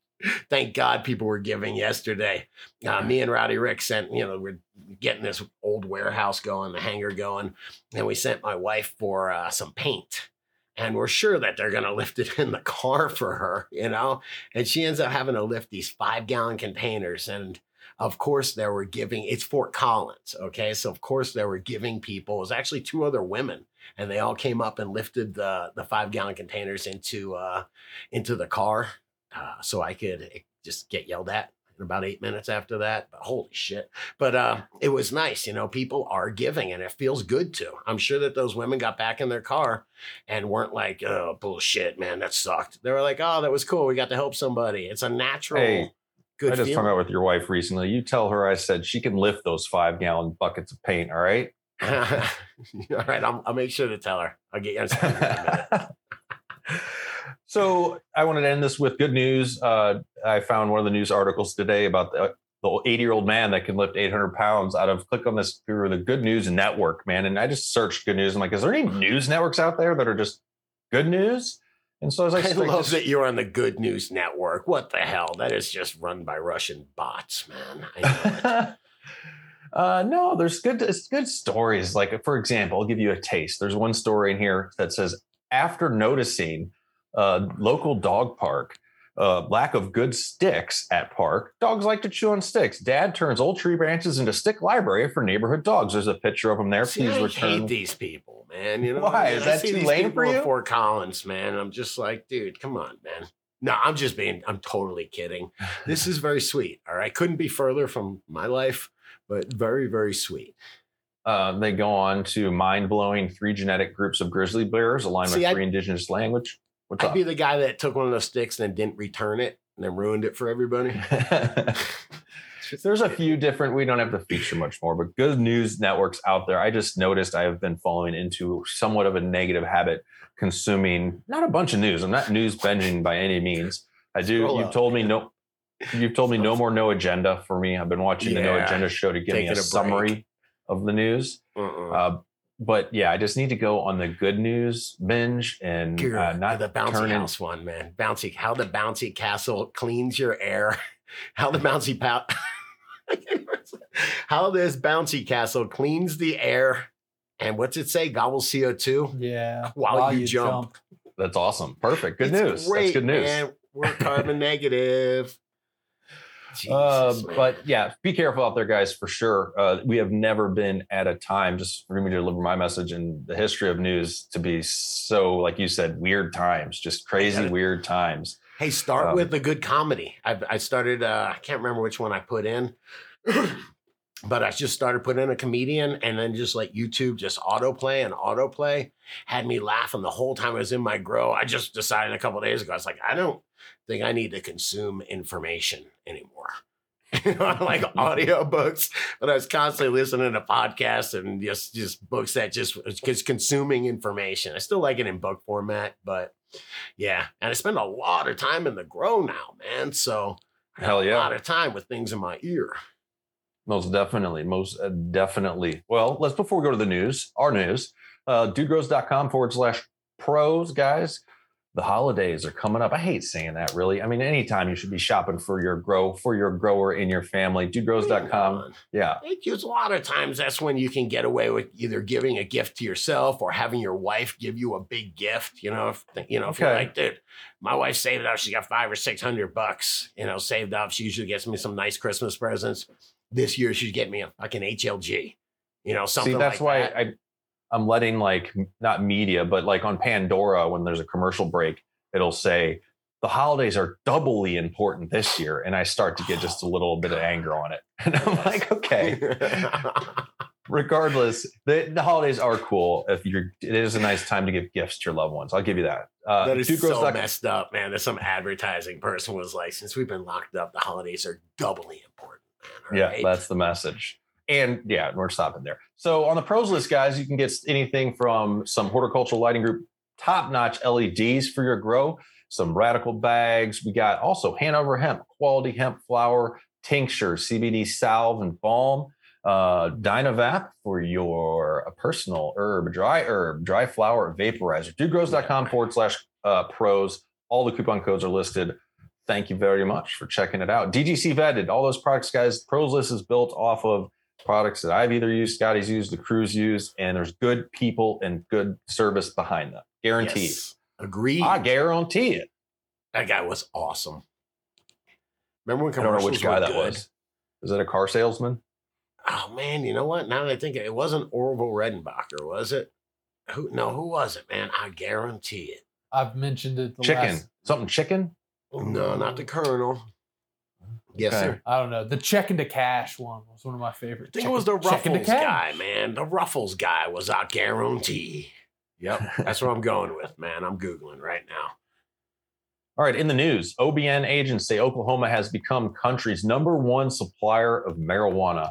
Thank God people were giving yesterday. Uh, me and Rowdy Rick sent, you know, we're getting this old warehouse going, the hangar going, and we sent my wife for uh, some paint. And we're sure that they're going to lift it in the car for her, you know? And she ends up having to lift these five gallon containers. And of course, they were giving, it's Fort Collins, okay? So, of course, they were giving people, it was actually two other women, and they all came up and lifted the, the five gallon containers into, uh, into the car uh, so I could eh, just get yelled at in about eight minutes after that. But holy shit. But uh, it was nice. You know, people are giving and it feels good to. I'm sure that those women got back in their car and weren't like, oh, bullshit, man, that sucked. They were like, oh, that was cool. We got to help somebody. It's a natural, Hey, good I just hung feeling. out with your wife recently. You tell her I said she can lift those five gallon buckets of paint. All right. All right. I'll, I'll make sure to tell her. I'll get you so I wanted to end this with good news. Uh, I found one of the news articles today about the, the 80 year old man that can lift 800 pounds out of click on this through the Good News Network, man. And I just searched Good News. I'm like, is there any news networks out there that are just good news? And so I was like, I love that you're on the Good News Network. What the hell? That is just run by Russian bots, man. I know uh, no, there's good, it's good stories. Like, for example, I'll give you a taste. There's one story in here that says, after noticing uh, local dog park uh, lack of good sticks at park, dogs like to chew on sticks. Dad turns old tree branches into stick library for neighborhood dogs. There's a picture of him there. See, Please I return. hate these people, man. You know Why? I mean, Is I that too lame for you? Fort Collins, man. I'm just like, dude, come on, man. No, I'm just being. I'm totally kidding. This is very sweet. All right, couldn't be further from my life, but very, very sweet. Uh, they go on to mind blowing three genetic groups of grizzly bears aligned See, with I- three indigenous language. What's I'd up? be the guy that took one of those sticks and didn't return it and then ruined it for everybody. There's a few different, we don't have to feature much more, but good news networks out there. I just noticed I have been falling into somewhat of a negative habit consuming not a bunch of news. I'm not news binging by any means. I do, Scroll you've up. told me no, you've told me no more no agenda for me. I've been watching the no agenda show to give me a, a summary of the news. Uh-uh. Uh, but yeah, I just need to go on the good news binge and uh, not the bouncy turn in- house one, man. Bouncy, how the bouncy castle cleans your air. How the bouncy pout. how this bouncy castle cleans the air. And what's it say? Gobbles CO2. Yeah. While you jump. That's awesome. Perfect. Good It's news. Great, That's good news. Man. We're carbon negative. Uh, but yeah, be careful out there, guys, for sure. Uh, we have never been at a time, just for me to deliver my message in the history of news, to be so, like you said, weird times, just crazy, weird times. Hey, start Um, with a good comedy. I, I started. Uh, I can't remember which one I put in, but I just started putting in a comedian, and then just like YouTube, just autoplay and autoplay had me laughing the whole time I was in my grow. I just decided a couple days ago. I was like, I don't think I need to consume information anymore. You know, I like audiobooks, but I was constantly listening to podcasts and just just books that just just consuming information. I still like it in book format, but yeah, and I spend a lot of time in the grow now, man. So hell yeah, a lot of time with things in my ear. Most definitely. Most uh, definitely. Well, let's before we go to the news, our news, uh, dudegrows.com forward slash pros, guys. The holidays are coming up. I hate saying that really. I mean, anytime you should be shopping for your grow for your grower in your family. Dudegrows.com. Yeah. Because a lot of times that's when you can get away with either giving a gift to yourself or having your wife give you a big gift. You know, if you know, if you're like, dude, my wife saved up, she got five or six hundred bucks, you know, saved up. She usually gets me some nice Christmas presents. This year she's getting me a fucking HLG. You know, something See, that's like why that. I I'm letting like not media, but like on Pandora when there's a commercial break, it'll say the holidays are doubly important this year, and I start to get just a little bit of anger on it, and I'm Yes. like, okay. Regardless, the, the holidays are cool. If you're, it is a nice time to give gifts to your loved ones. I'll give you that. Uh, that is so dudegrows.com messed up, man. There's some advertising person was like, since we've been locked up, the holidays are doubly important, man. Yeah, right? that's the message. And yeah, we're stopping there. So on the pros list, guys, you can get anything from some horticultural lighting group top notch LEDs for your grow, some radical bags. We got also Hanover hemp, quality hemp flour, tincture, CBD salve and balm, uh, Dynavap for your uh, personal herb, dry herb, dry flower vaporizer. Dudegrows.com forward slash uh, pros. All the coupon codes are listed thank you very much for checking it out. DGC vetted all those products, guys. Pros list is built off of products that I've either used, Scotty's used, the crew's used, and there's good people and good service behind them. Guaranteed. Yes. Agreed. I guarantee it. That guy was awesome. Remember when I don't know which guy that good? was. Is it a car salesman? Oh man, you know what? Now that I think it, it wasn't Orville Redenbacher, was it? Who? No, who was it, man? I guarantee it. I've mentioned it. The chicken. last- Something chicken? No, not the Colonel. Yes, Okay. sir. I don't know. The check into cash one was one of my favorites. I think it was the Check into Ruffles cash. guy, man. The Ruffles guy was our guarantee. Yep, that's what I'm going with, man. I'm googling right now. All right, in the news, OBN agents say Oklahoma has become country's number one supplier of marijuana.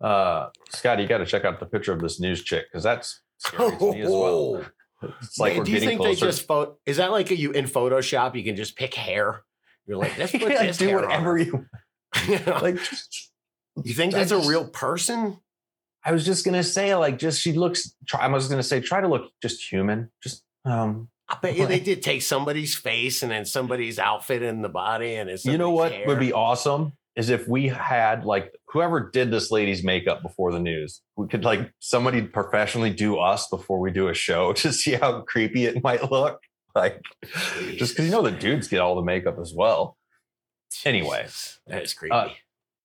Uh, Scotty, you got to check out the picture of this news chick because that's scary to me as well. It's like Man, we're do you getting think closer. they just photo? Is that like a, you in Photoshop? You can just pick hair. You're like, let's put do on whatever her. you like. just- you think that's a real person? I was just gonna say, like, just she looks. Try, I was gonna say, try to look just human. Just um, I bet you they did take somebody's face and then somebody's outfit in the body, and it's you know what hair. would be awesome is if we had like whoever did this lady's makeup before the news, we could like somebody professionally do us before we do a show to see how creepy it might look. Like, just because you know the dudes get all the makeup as well. Anyway, that is creepy. Uh,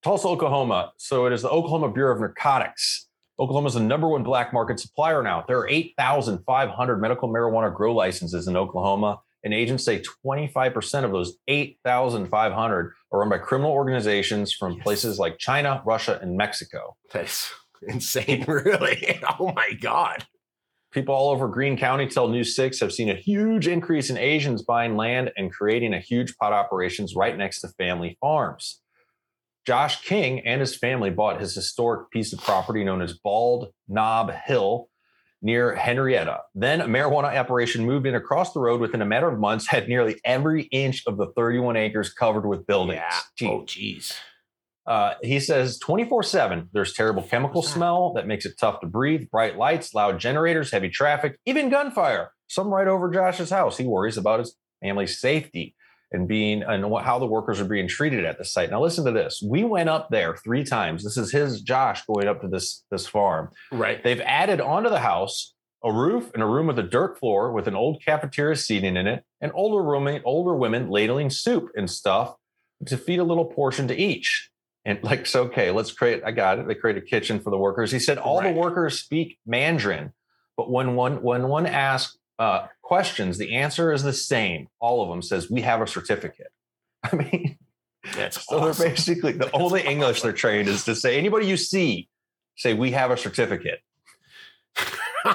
Tulsa, Oklahoma. So it is the Oklahoma Bureau of Narcotics. Oklahoma is the number one black market supplier now. There are 8,500 medical marijuana grow licenses in Oklahoma, and agents say 25% of those 8,500 are run by criminal organizations from Yes. places like China, Russia, and Mexico. that's insane, really. oh my god. People all over Greene County tell News 6 have seen a huge increase in Asians buying land and creating a huge pot operations right next to family farms. Josh King and his family bought his historic piece of property known as Bald Knob Hill near Henryetta. Then a marijuana operation moved in across the road within a matter of months, had nearly every inch of the 31 acres covered with buildings. Yeah. Gee. Oh, jeez. Uh, he says 24 7, there's terrible chemical that? smell that makes it tough to breathe, bright lights, loud generators, heavy traffic, even gunfire. Some right over Josh's house. He worries about his family's safety and being and what, how the workers are being treated at the site. Now, listen to this. We went up there three times. This is his Josh going up to this, this farm. Right. They've added onto the house a roof and a room with a dirt floor with an old cafeteria seating in it, and older roommate, older women ladling soup and stuff to feed a little portion to each. And like, so okay, let's create. I got it. They create a kitchen for the workers. He said all Right. the workers speak Mandarin, but when one when one asks uh, questions, the answer is the same. All of them says we have a certificate. I mean, That's so awesome. they're basically the only English they're trained is to say anybody you see, say we have a certificate,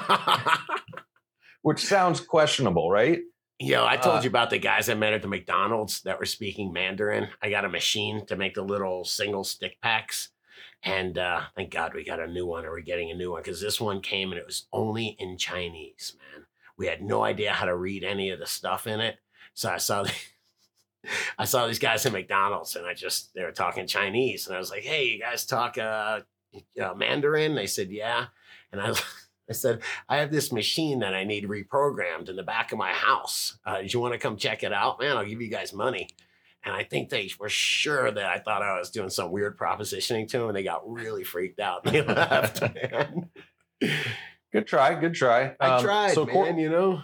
which sounds questionable, right? Yo, I told Uh, you about the guys I met at the McDonald's that were speaking Mandarin. I got a machine to make the little single stick packs. And uh, thank God we got a new one, or we're getting a new one, because this one came and it was only in Chinese, man. We had no idea how to read any of the stuff in it. So I saw the, I saw these guys at McDonald's and I just they were talking Chinese. And I was like, hey, you guys talk uh, uh Mandarin? They said, yeah. And I I said, I have this machine that I need reprogrammed in the back of my house. Uh, do you want to come check it out? Man, I'll give you guys money. And I think they were sure that I thought I was doing some weird propositioning to them, and they got really freaked out and they left. Good try. Good try. I Um, tried, so man. you know,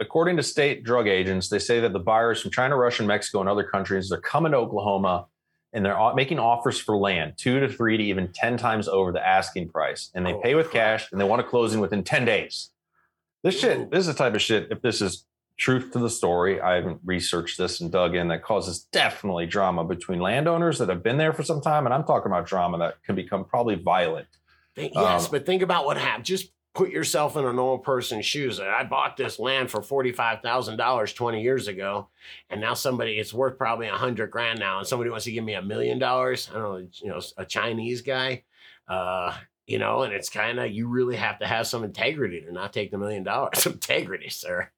according to state drug agents, they say that the buyers from China, Russia, and Mexico and other countries, they're coming to Oklahoma and they're making offers for land two to three to even 10 times over the asking price. And they Oh, pay with cash and they want to close in within 10 days. This shit, this is the type of shit, if this is truth to the story, I haven't researched this and dug in, that causes definitely drama between landowners that have been there for some time. And I'm talking about drama that can become probably violent. Yes, Um, but think about what happened. Just put yourself in a normal person's shoes. I bought this land for forty-five thousand dollars twenty years ago, and now somebody it's worth probably a hundred grand now, and somebody wants to give me a million dollars. I don't know, you know, a Chinese guy, uh, you know, and it's kind of you really have to have some integrity to not take the million dollars. Integrity, sir.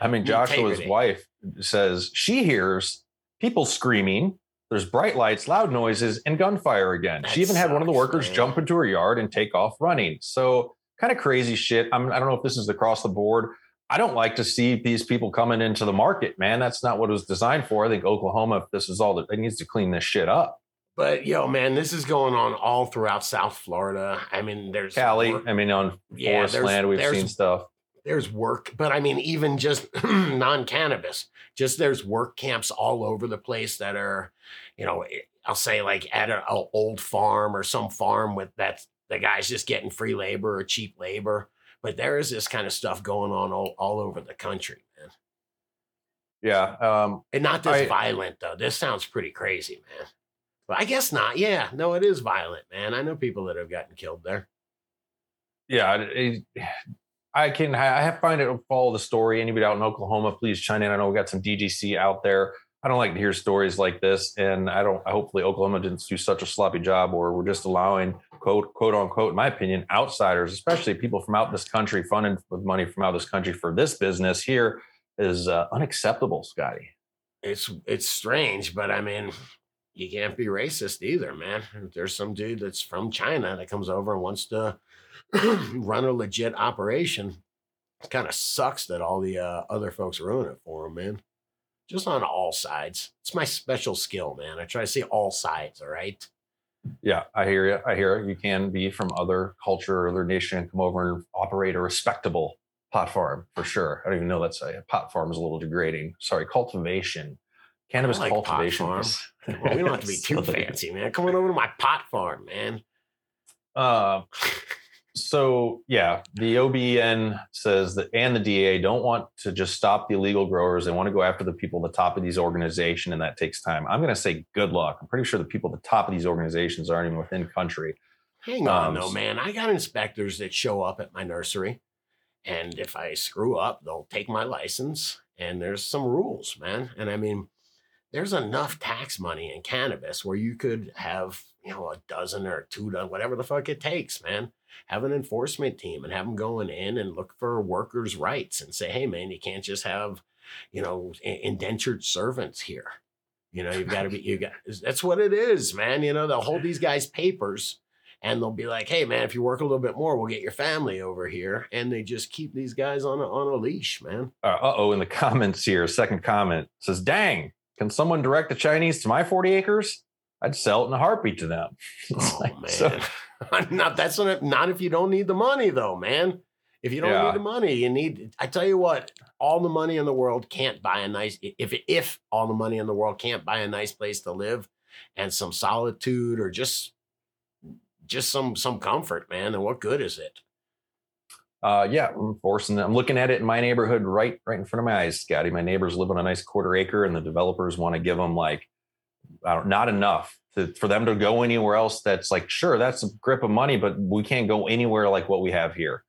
I mean, Joshua's Integrity. wife says she hears people screaming. There's bright lights, loud noises, and gunfire again. That she even had one of the workers man. jump into her yard and take off running. So, kind of crazy shit. I'm, I don't know if this is across the board. I don't like to see these people coming into the market, man. That's not what it was designed for. I think Oklahoma, if this is all that, it needs to clean this shit up. But yo, man, this is going on all throughout South Florida. I mean, there's Cali, work- I mean, on Yeah, forest land, we've seen stuff. there's work, but I mean, even just non cannabis, just there's work camps all over the place that are, you know, I'll say like at an old farm or some farm with that the guy's just getting free labor or cheap labor. But there is this kind of stuff going on all, all over the country, man. Yeah. Um, And not this I- violent though. This sounds pretty crazy, man. But I guess not. Yeah, no, it is violent, man. I know people that have gotten killed there. yeah, it, it- I can I have find it follow the story. Anybody out in Oklahoma, please chime in. I know we got some DGC out there. I don't like to hear stories like this, and I don't. Hopefully, Oklahoma didn't do such a sloppy job, or we're just allowing quote quote unquote, in my opinion, outsiders, especially people from out this country, funded with money from out this country for this business here, is uh, unacceptable, Scotty. it's it's strange, but I mean, you can't be racist either, man. There's some dude that's from China that comes over and wants to run a legit operation. It kind of sucks that all the uh, other folks ruin it for him, man. Just on all sides. It's my special skill, man. I try to see all sides. All right. Yeah, I hear you. I hear it. You can be from other culture or other nation and come over and operate a respectable pot farm for sure. I don't even know that's a pot farm is a little degrading. Sorry, cultivation, cannabis like cultivation. farm. Well, we don't have to be too fancy, man. Come on over to my pot farm, man. Uh, so yeah, the OBN says that, and the DA don't want to just stop the illegal growers. They want to go after the people at the top of these organizations, and that takes time. I'm going to say good luck. I'm pretty sure the people at the top of these organizations aren't even within country. Hang on, Um, though, man. I got inspectors that show up at my nursery, and if I screw up, they'll take my license. And there's some rules, man. And I mean, there's enough tax money in cannabis where you could have, you know, a dozen or two, dozen, whatever the fuck it takes, man. Have an enforcement team and have them going in and look for workers' rights and say, hey, man, you can't just have, you know, indentured servants here. You know, you've got to be, you got, that's what it is, man. You know, they'll hold these guys' papers and they'll be like, "Hey, man, if you work a little bit more, we'll get your family over here." And they just keep these guys on a on a leash, man. Uh oh, in the comments here, second comment says, "Dang, can someone direct the Chinese to my 40 acres? I'd sell it in a heartbeat to them." It's Oh like, man, so- not that's not, not if you don't need the money, though, man. If you don't Yeah. need the money, you need. I tell you what, all the money in the world can't buy a nice. If if all the money in the world can't buy a nice place to live, and some solitude or just just some some comfort, man, then what good is it? Uh, yeah, I'm forcing them. I'm looking at it in my neighborhood right right in front of my eyes, Scotty. My neighbors live on a nice quarter acre, and the developers want to give them like not enough to, for them to go anywhere else. That's like sure, that's a grip of money, but we can't go anywhere like what we have here.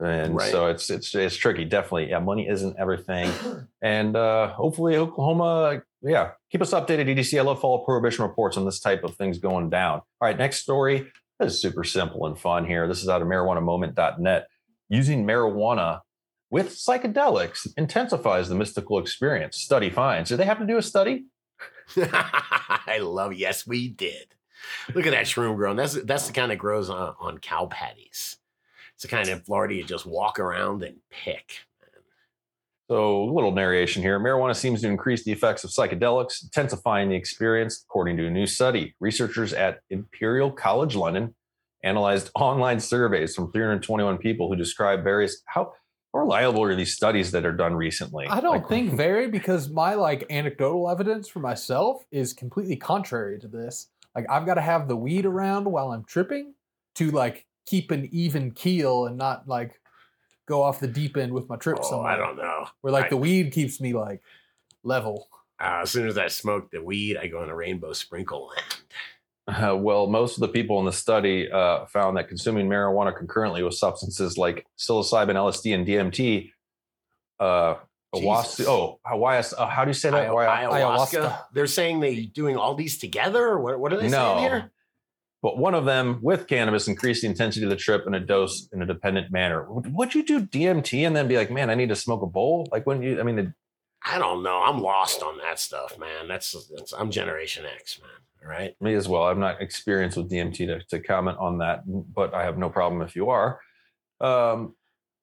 And Right. so it's it's it's tricky. Definitely, yeah. Money isn't everything, and uh, hopefully Oklahoma. Yeah, keep us updated, EDC. I love follow prohibition reports on this type of things going down. All right, next story. This is super simple and fun here. This is out of marijuanamoment.net using marijuana with psychedelics intensifies the mystical experience. Study finds. Did they have to do a study? I love. Yes, we did. Look at that shroom growing. That's that's the kind that grows on, on cow patties. It's the kind of Florida you just walk around and pick. So, a little narration here. Marijuana seems to increase the effects of psychedelics, intensifying the experience, according to a new study. Researchers at Imperial College London analyzed online surveys from 321 people who described various. How, how reliable are these studies that are done recently? I don't Like, think very because my like anecdotal evidence for myself is completely contrary to this. Like I've got to have the weed around while I'm tripping to like keep an even keel and not like go off the deep end with my trip Oh, somewhere. I don't know. Where like I- the weed keeps me like level. Uh, as soon as I smoke the weed, I go on a rainbow sprinkle land. Uh, well, most of the people in the study uh, found that consuming marijuana concurrently with substances like psilocybin, LSD, and DMT. Uh, Awas- oh, Hawaii, uh, how do you say that? Ayahu- ayahuasca. ayahuasca. They're saying they're doing all these together. What, what are they No. saying here? But one of them with cannabis increased the intensity of the trip in a dose in a dependent manner. Would, would you do DMT and then be like, man, I need to smoke a bowl? Like when you, I mean, the, I don't know. I'm lost on that stuff, man. That's, that's I'm Generation X, man. Right. me as well. I'm not experienced with DMT to, to comment on that, but I have no problem if you are. Um,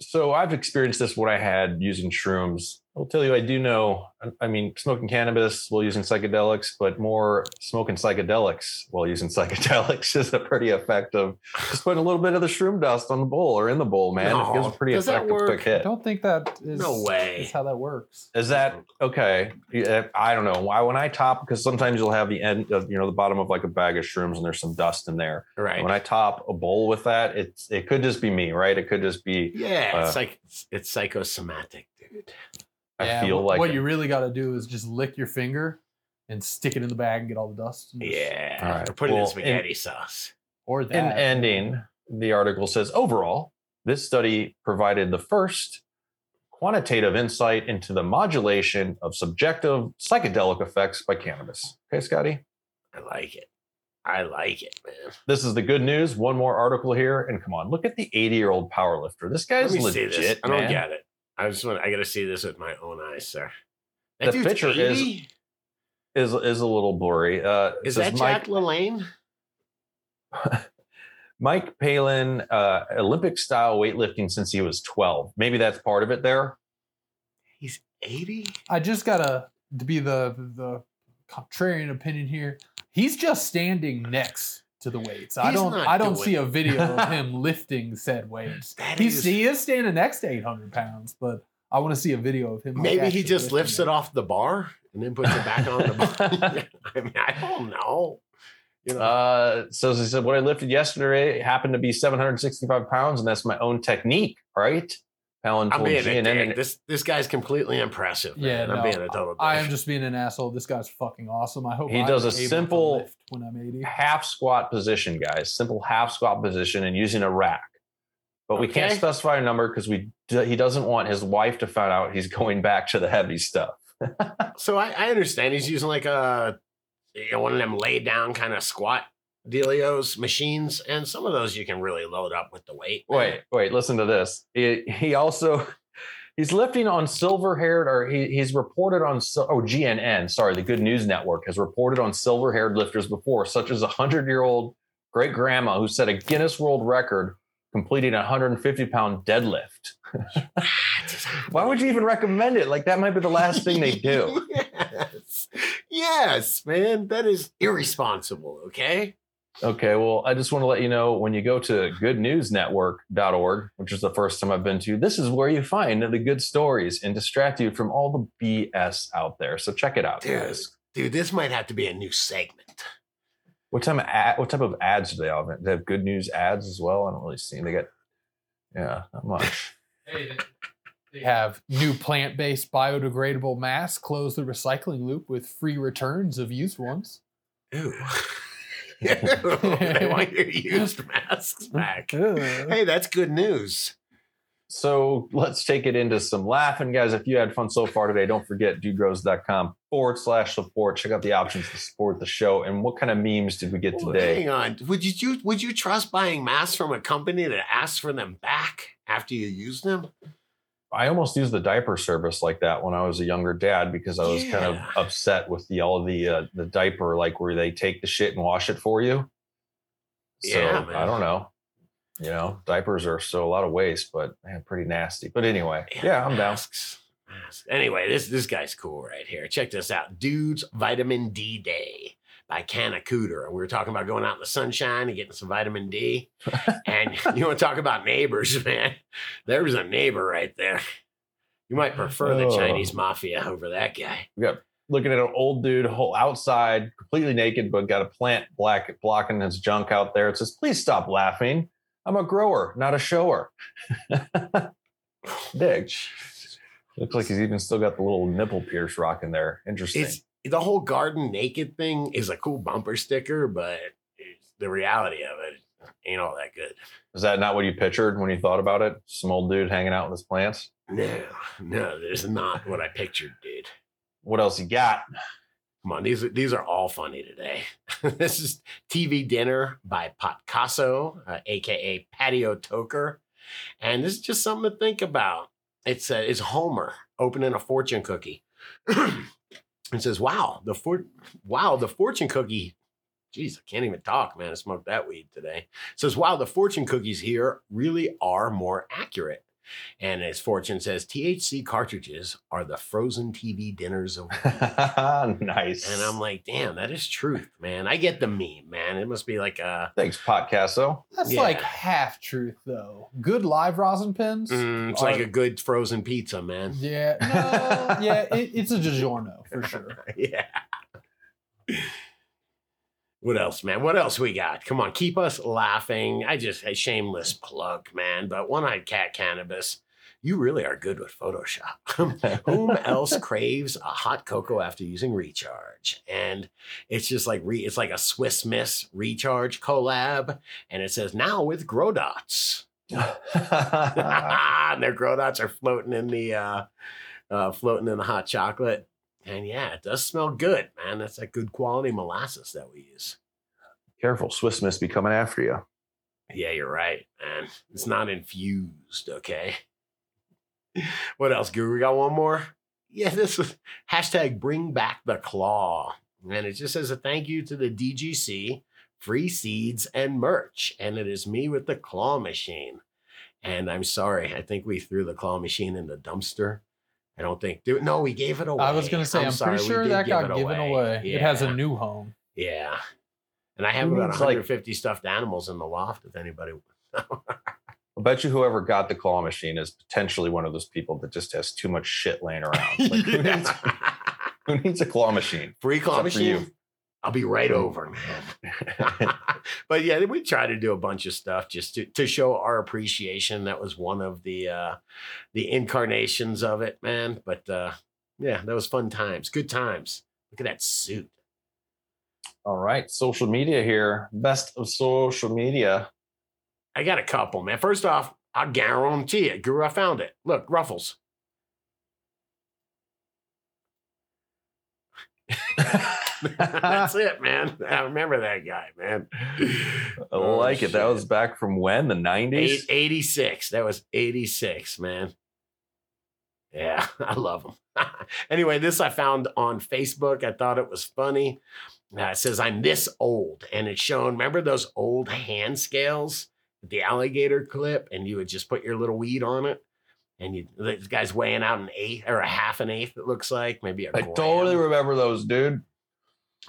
so I've experienced this what I had using shrooms. I'll tell you, I do know. I- I mean, smoking cannabis while using psychedelics, but more smoking psychedelics while using psychedelics is a pretty effective. Just putting a little bit of the shroom dust on the bowl or in the bowl, man. it gives a pretty Does that effective work? quick I hit. don't think that is No way. is how that works. Is that okay? I don't know why when I top because sometimes you'll have the end of you know the bottom of like a bag of shrooms and there's some dust in there. Right. When I top a bowl with that, it's it could just be me, right? It could just be yeah. it's uh, like it's, it's psychosomatic, dude. I Yeah, feel what, like what you really got to do is just lick your finger and stick it in the bag and get all the dust. and just- Yeah. All right. Or put it in spaghetti sauce. Or that. in ending, the article says overall, this study provided the first quantitative insight into the modulation of subjective psychedelic effects by cannabis. Okay, Scotty. I like it. I like it, man. This is the good news. One more article here, and come on, look at the 80 year old powerlifter. This guy's Let me legit. this. I don't man. get it. I just want. I got to see this with my own eyes, sir. That The picture is- 80? Is is a little blurry. Uh, it Is says that Mike, Jack LaLanne? Mike Palin, uh, Olympic style weightlifting since he was 12. Maybe that's part of it there. He's 80. I just gotta to be the the contrarian opinion here. He's just standing next to the weights. I don't I don't doing- see a video of him lifting said weights. That is- he is standing next to 800 pounds, but I want to see a video of him. like, Maybe he just lifts it off the bar and then puts it back on the bar. I mean, I don't know. You know, Uh, so he said, what I lifted yesterday happened to be 765 pounds, and that's my own technique, right? Palin I'm told being a CNN. dick. This this guy's completely impressive. Yeah, man. I'm no, being a total. I dick. am just being an asshole. This guy's fucking awesome. I hope He I'm does a able to simple- lift when I'm 80. half squat position, guys. Simple half squat position and using a rack. But we can't Okay. specify a number because we d- he doesn't want his wife to find out he's going back to the heavy stuff. So I, I understand he's using like a you know, one of them lay down kind of squat dealios machines, and some of those you can really load up with the weight. Wait, wait, listen to this. He, he also he's lifting on silver haired or he, he's reported on oh GNN, sorry, the Good News Network has reported on silver haired lifters before, such as a hundred year old great grandma who set a Guinness World Record completing a 150 pound deadlift. Why would you even recommend it? Like that might be the last thing they do. yes. yes, man, that is irresponsible. Okay. Okay, well, I just want to let you know when you go to goodnewsnetwork.org, which is the first time I've been to, this is where you find the good stories and distract you from all the BS out there. So check it out, Dude. guys. Dude, this might have to be a new segment. What type of ad, what type of ads do they have? They have good news ads as well. I don't really see. Them. They got yeah, not much. Hey, they have new plant based biodegradable masks close the recycling loop with free returns of used ones. Ew. they want your used masks back. Hey, that's good news. So let's take it into some laughing, guys. If you had fun so far today, don't forget dudegrows.com forward slash support. Check out the options to support the show. And what kind of memes did we get Well, today? Hang on. Would you would you trust buying masks from a company that asks for them back after you use them? I almost used the diaper service like that when I was a younger dad because I was kind of upset with the all the uh, the diaper like where they take the shit and wash it for you. So Yeah, man. I don't know. You know, diapers are still a lot of waste, but man, pretty nasty. But anyway, yeah, I'm down. Masks. Anyway, this this guy's cool right here. Check this out. Dude's Vitamin D Day by Canna Cooter. And we were talking about going out in the sunshine and getting some vitamin D. and you want to talk about neighbors, man. There was a neighbor right there. You might prefer the Oh. Chinese mafia over that guy. Got looking at an old dude whole outside, completely naked, but got a plant black blocking his junk out there. It says, "Please stop laughing. I'm a grower, not a shower." Dig. Looks like he's even still got the little nipple pierce rocking there. Interesting. It's the whole garden naked thing is a cool bumper sticker, but it's, the reality of it ain't all that good. Is that not what you pictured when you thought about it? Some old dude hanging out with his plants. No, no, there's not what I pictured, dude. What else you got? Come on, these are these are all funny today. this is TV dinner by Potcaso, uh, aka Patio Toker, and this is just something to think about. It's uh, it's Homer opening a fortune cookie. it says, "Wow, the for- wow the fortune cookie." Jeez, I can't even talk, man. I smoked that weed today. Says, "Wow, the fortune cookies here really are more accurate." And as Fortune says, THC cartridges are the frozen TV dinners of nice. and I'm like, damn, that is truth, man. I get the meme, man. It must be like a Thanks, Podcasto. That's Yeah. like half truth though. Good live rosin pins. mm, it's are- like a good frozen pizza, man. yeah, no, yeah, it, it's a DiGiorno for sure. yeah. What else, man? What else we got? Come on, keep us laughing. I just a shameless plug, man. But one-eyed cat cannabis, you really are good with Photoshop. Whom else craves a hot cocoa after using recharge? And it's just like re, it's like a Swiss Miss recharge collab, and it says now with grow dots. and their grow dots are floating in the uh, uh, floating in the hot chocolate. And yeah, it does smell good, man. That's that good quality molasses that we use. Careful, Swiss Miss be coming after you. Yeah, you're right, man. It's not infused, okay? What else, Guru? We got one more? Yeah, this is hashtag bring back the claw. And it just says a thank you to the DGC, free seeds, and merch. And it is me with the claw machine. And I'm sorry, I think we threw the claw machine in the dumpster. I don't think, do, no, we gave it away. I was gonna say, I'm, sorry, pretty we sure did that give got given away. It has a new home. Yeah. And I have Who about needs, like- 150 stuffed animals in the loft if anybody. Wants. I bet you whoever got the claw machine is potentially one of those people that just has too much shit laying around. Like, who, needs, who needs a claw machine? Free claw Except for machine. you. I'll be right over, man. but yeah, we try to do a bunch of stuff just to, to show our appreciation. That was one of the uh the incarnations of it, man. But uh yeah, that was fun times. Good times. Look at that suit. All right, social media here. Best of social media. I got a couple, man. First off, I guarantee it. Guru, I found it. Look, Ruffles. That's it, man. I remember that guy, man. I like it. That was back from when? The 90s? Eight- 86. That was 86, man. Yeah, I love them. anyway, this I found on Facebook. I thought it was funny. Uh, it says, I'm this old. And it's shown, remember those old hand scales, the alligator clip, and you would just put your little weed on it? And you, this guy's weighing out an eighth or a half an eighth, it looks like, maybe a I gram. totally remember those, dude.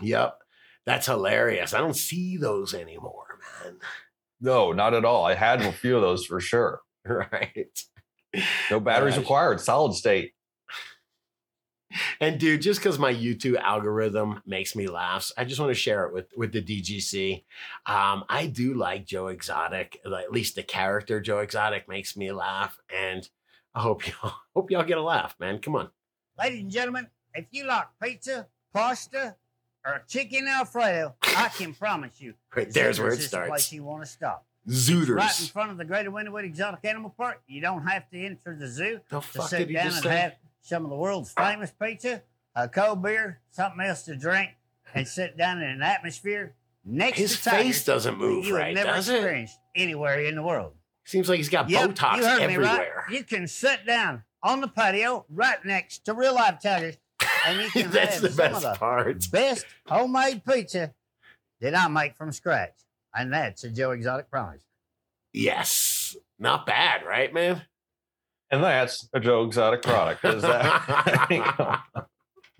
Yep. That's hilarious. I don't see those anymore, man. No, not at all. I had a few of those for sure. Right. No batteries Right. required. Solid state. And dude, just because my YouTube algorithm makes me laugh, I just want to share it with with the DGC. Um, I do like Joe Exotic. At least the character Joe Exotic makes me laugh, and I hope y'all hope y'all get a laugh, man. Come on. Ladies and gentlemen, if you like pizza, pasta, or chicken Alfredo, I can promise you, Right there's where it the place starts. you want to stop. Zooters. Right in front of the Greater Wynnewood Exotic Animal Park. You don't have to enter the zoo The to sit down and say? have some of the world's famous pizza, a cold beer, something else to drink, and sit down in an atmosphere next His to tigers face doesn't move you right, have never does it? anywhere in the world. Seems like he's got Yep, Botox you everywhere. Me right. You can sit down on the patio right next to real live tigers, and you can That's have the some best of the part. best homemade pizza that I make from scratch, and that's a Joe Exotic promise. Yes. Not bad, right, man? And that's a Joe Exotic product. Is that?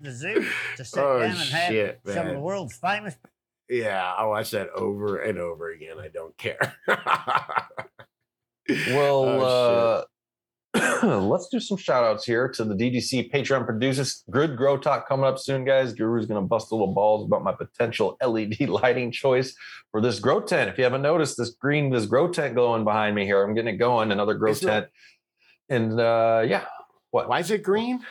The zoo to sit Oh, down and have shit, some of the world's famous Yeah, I watch that over and over again. I don't care. well, Oh, uh, let's do some shout outs here to the DGC Patreon producers. Grid Grow Talk coming up soon, guys. Guru's going to bust a little balls about my potential LED lighting choice for this grow tent. If you haven't noticed, this green, this grow tent glowing behind me here, I'm getting it going, another grow Is it- tent. And uh, yeah, what? Why is it green?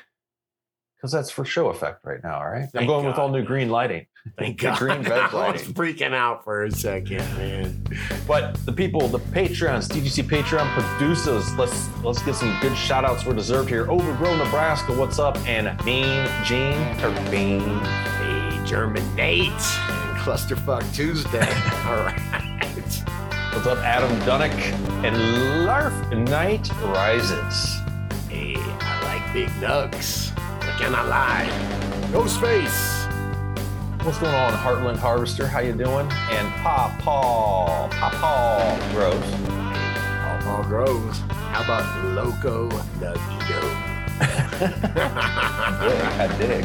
Because that's for show effect right now, all right? I'm Thank going with all new green lighting. Thank God. green veg I was lighting. freaking out for a second, man. But the people, the Patreons, DGC Patreon producers, let's let's get some good shout outs were deserved here. Overgrown Nebraska, what's up? And Mean Gene or Bean. Hey, German Nate Clusterfuck Tuesday. All right. What's up, Adam Dunnick? And Larf Night Rises. Hey, I like big nugs. What can I lie? No space. What's going on, Heartland Harvester? How you doing? And Pa Paul, Pa Paul Groves. Paul Paul Groves. How about Loco Nugito? Yeah, I dig.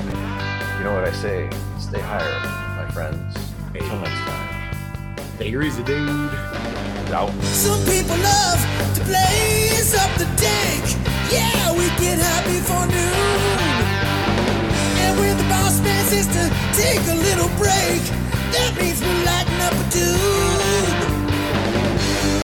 You know what I say? Stay higher, my friends. Until next time. Take it easy, dude. Out. Some people love to blaze up the dank. Yeah, we get happy for noon man with the boss man's is to take a little break. That means we're lighting up a dude.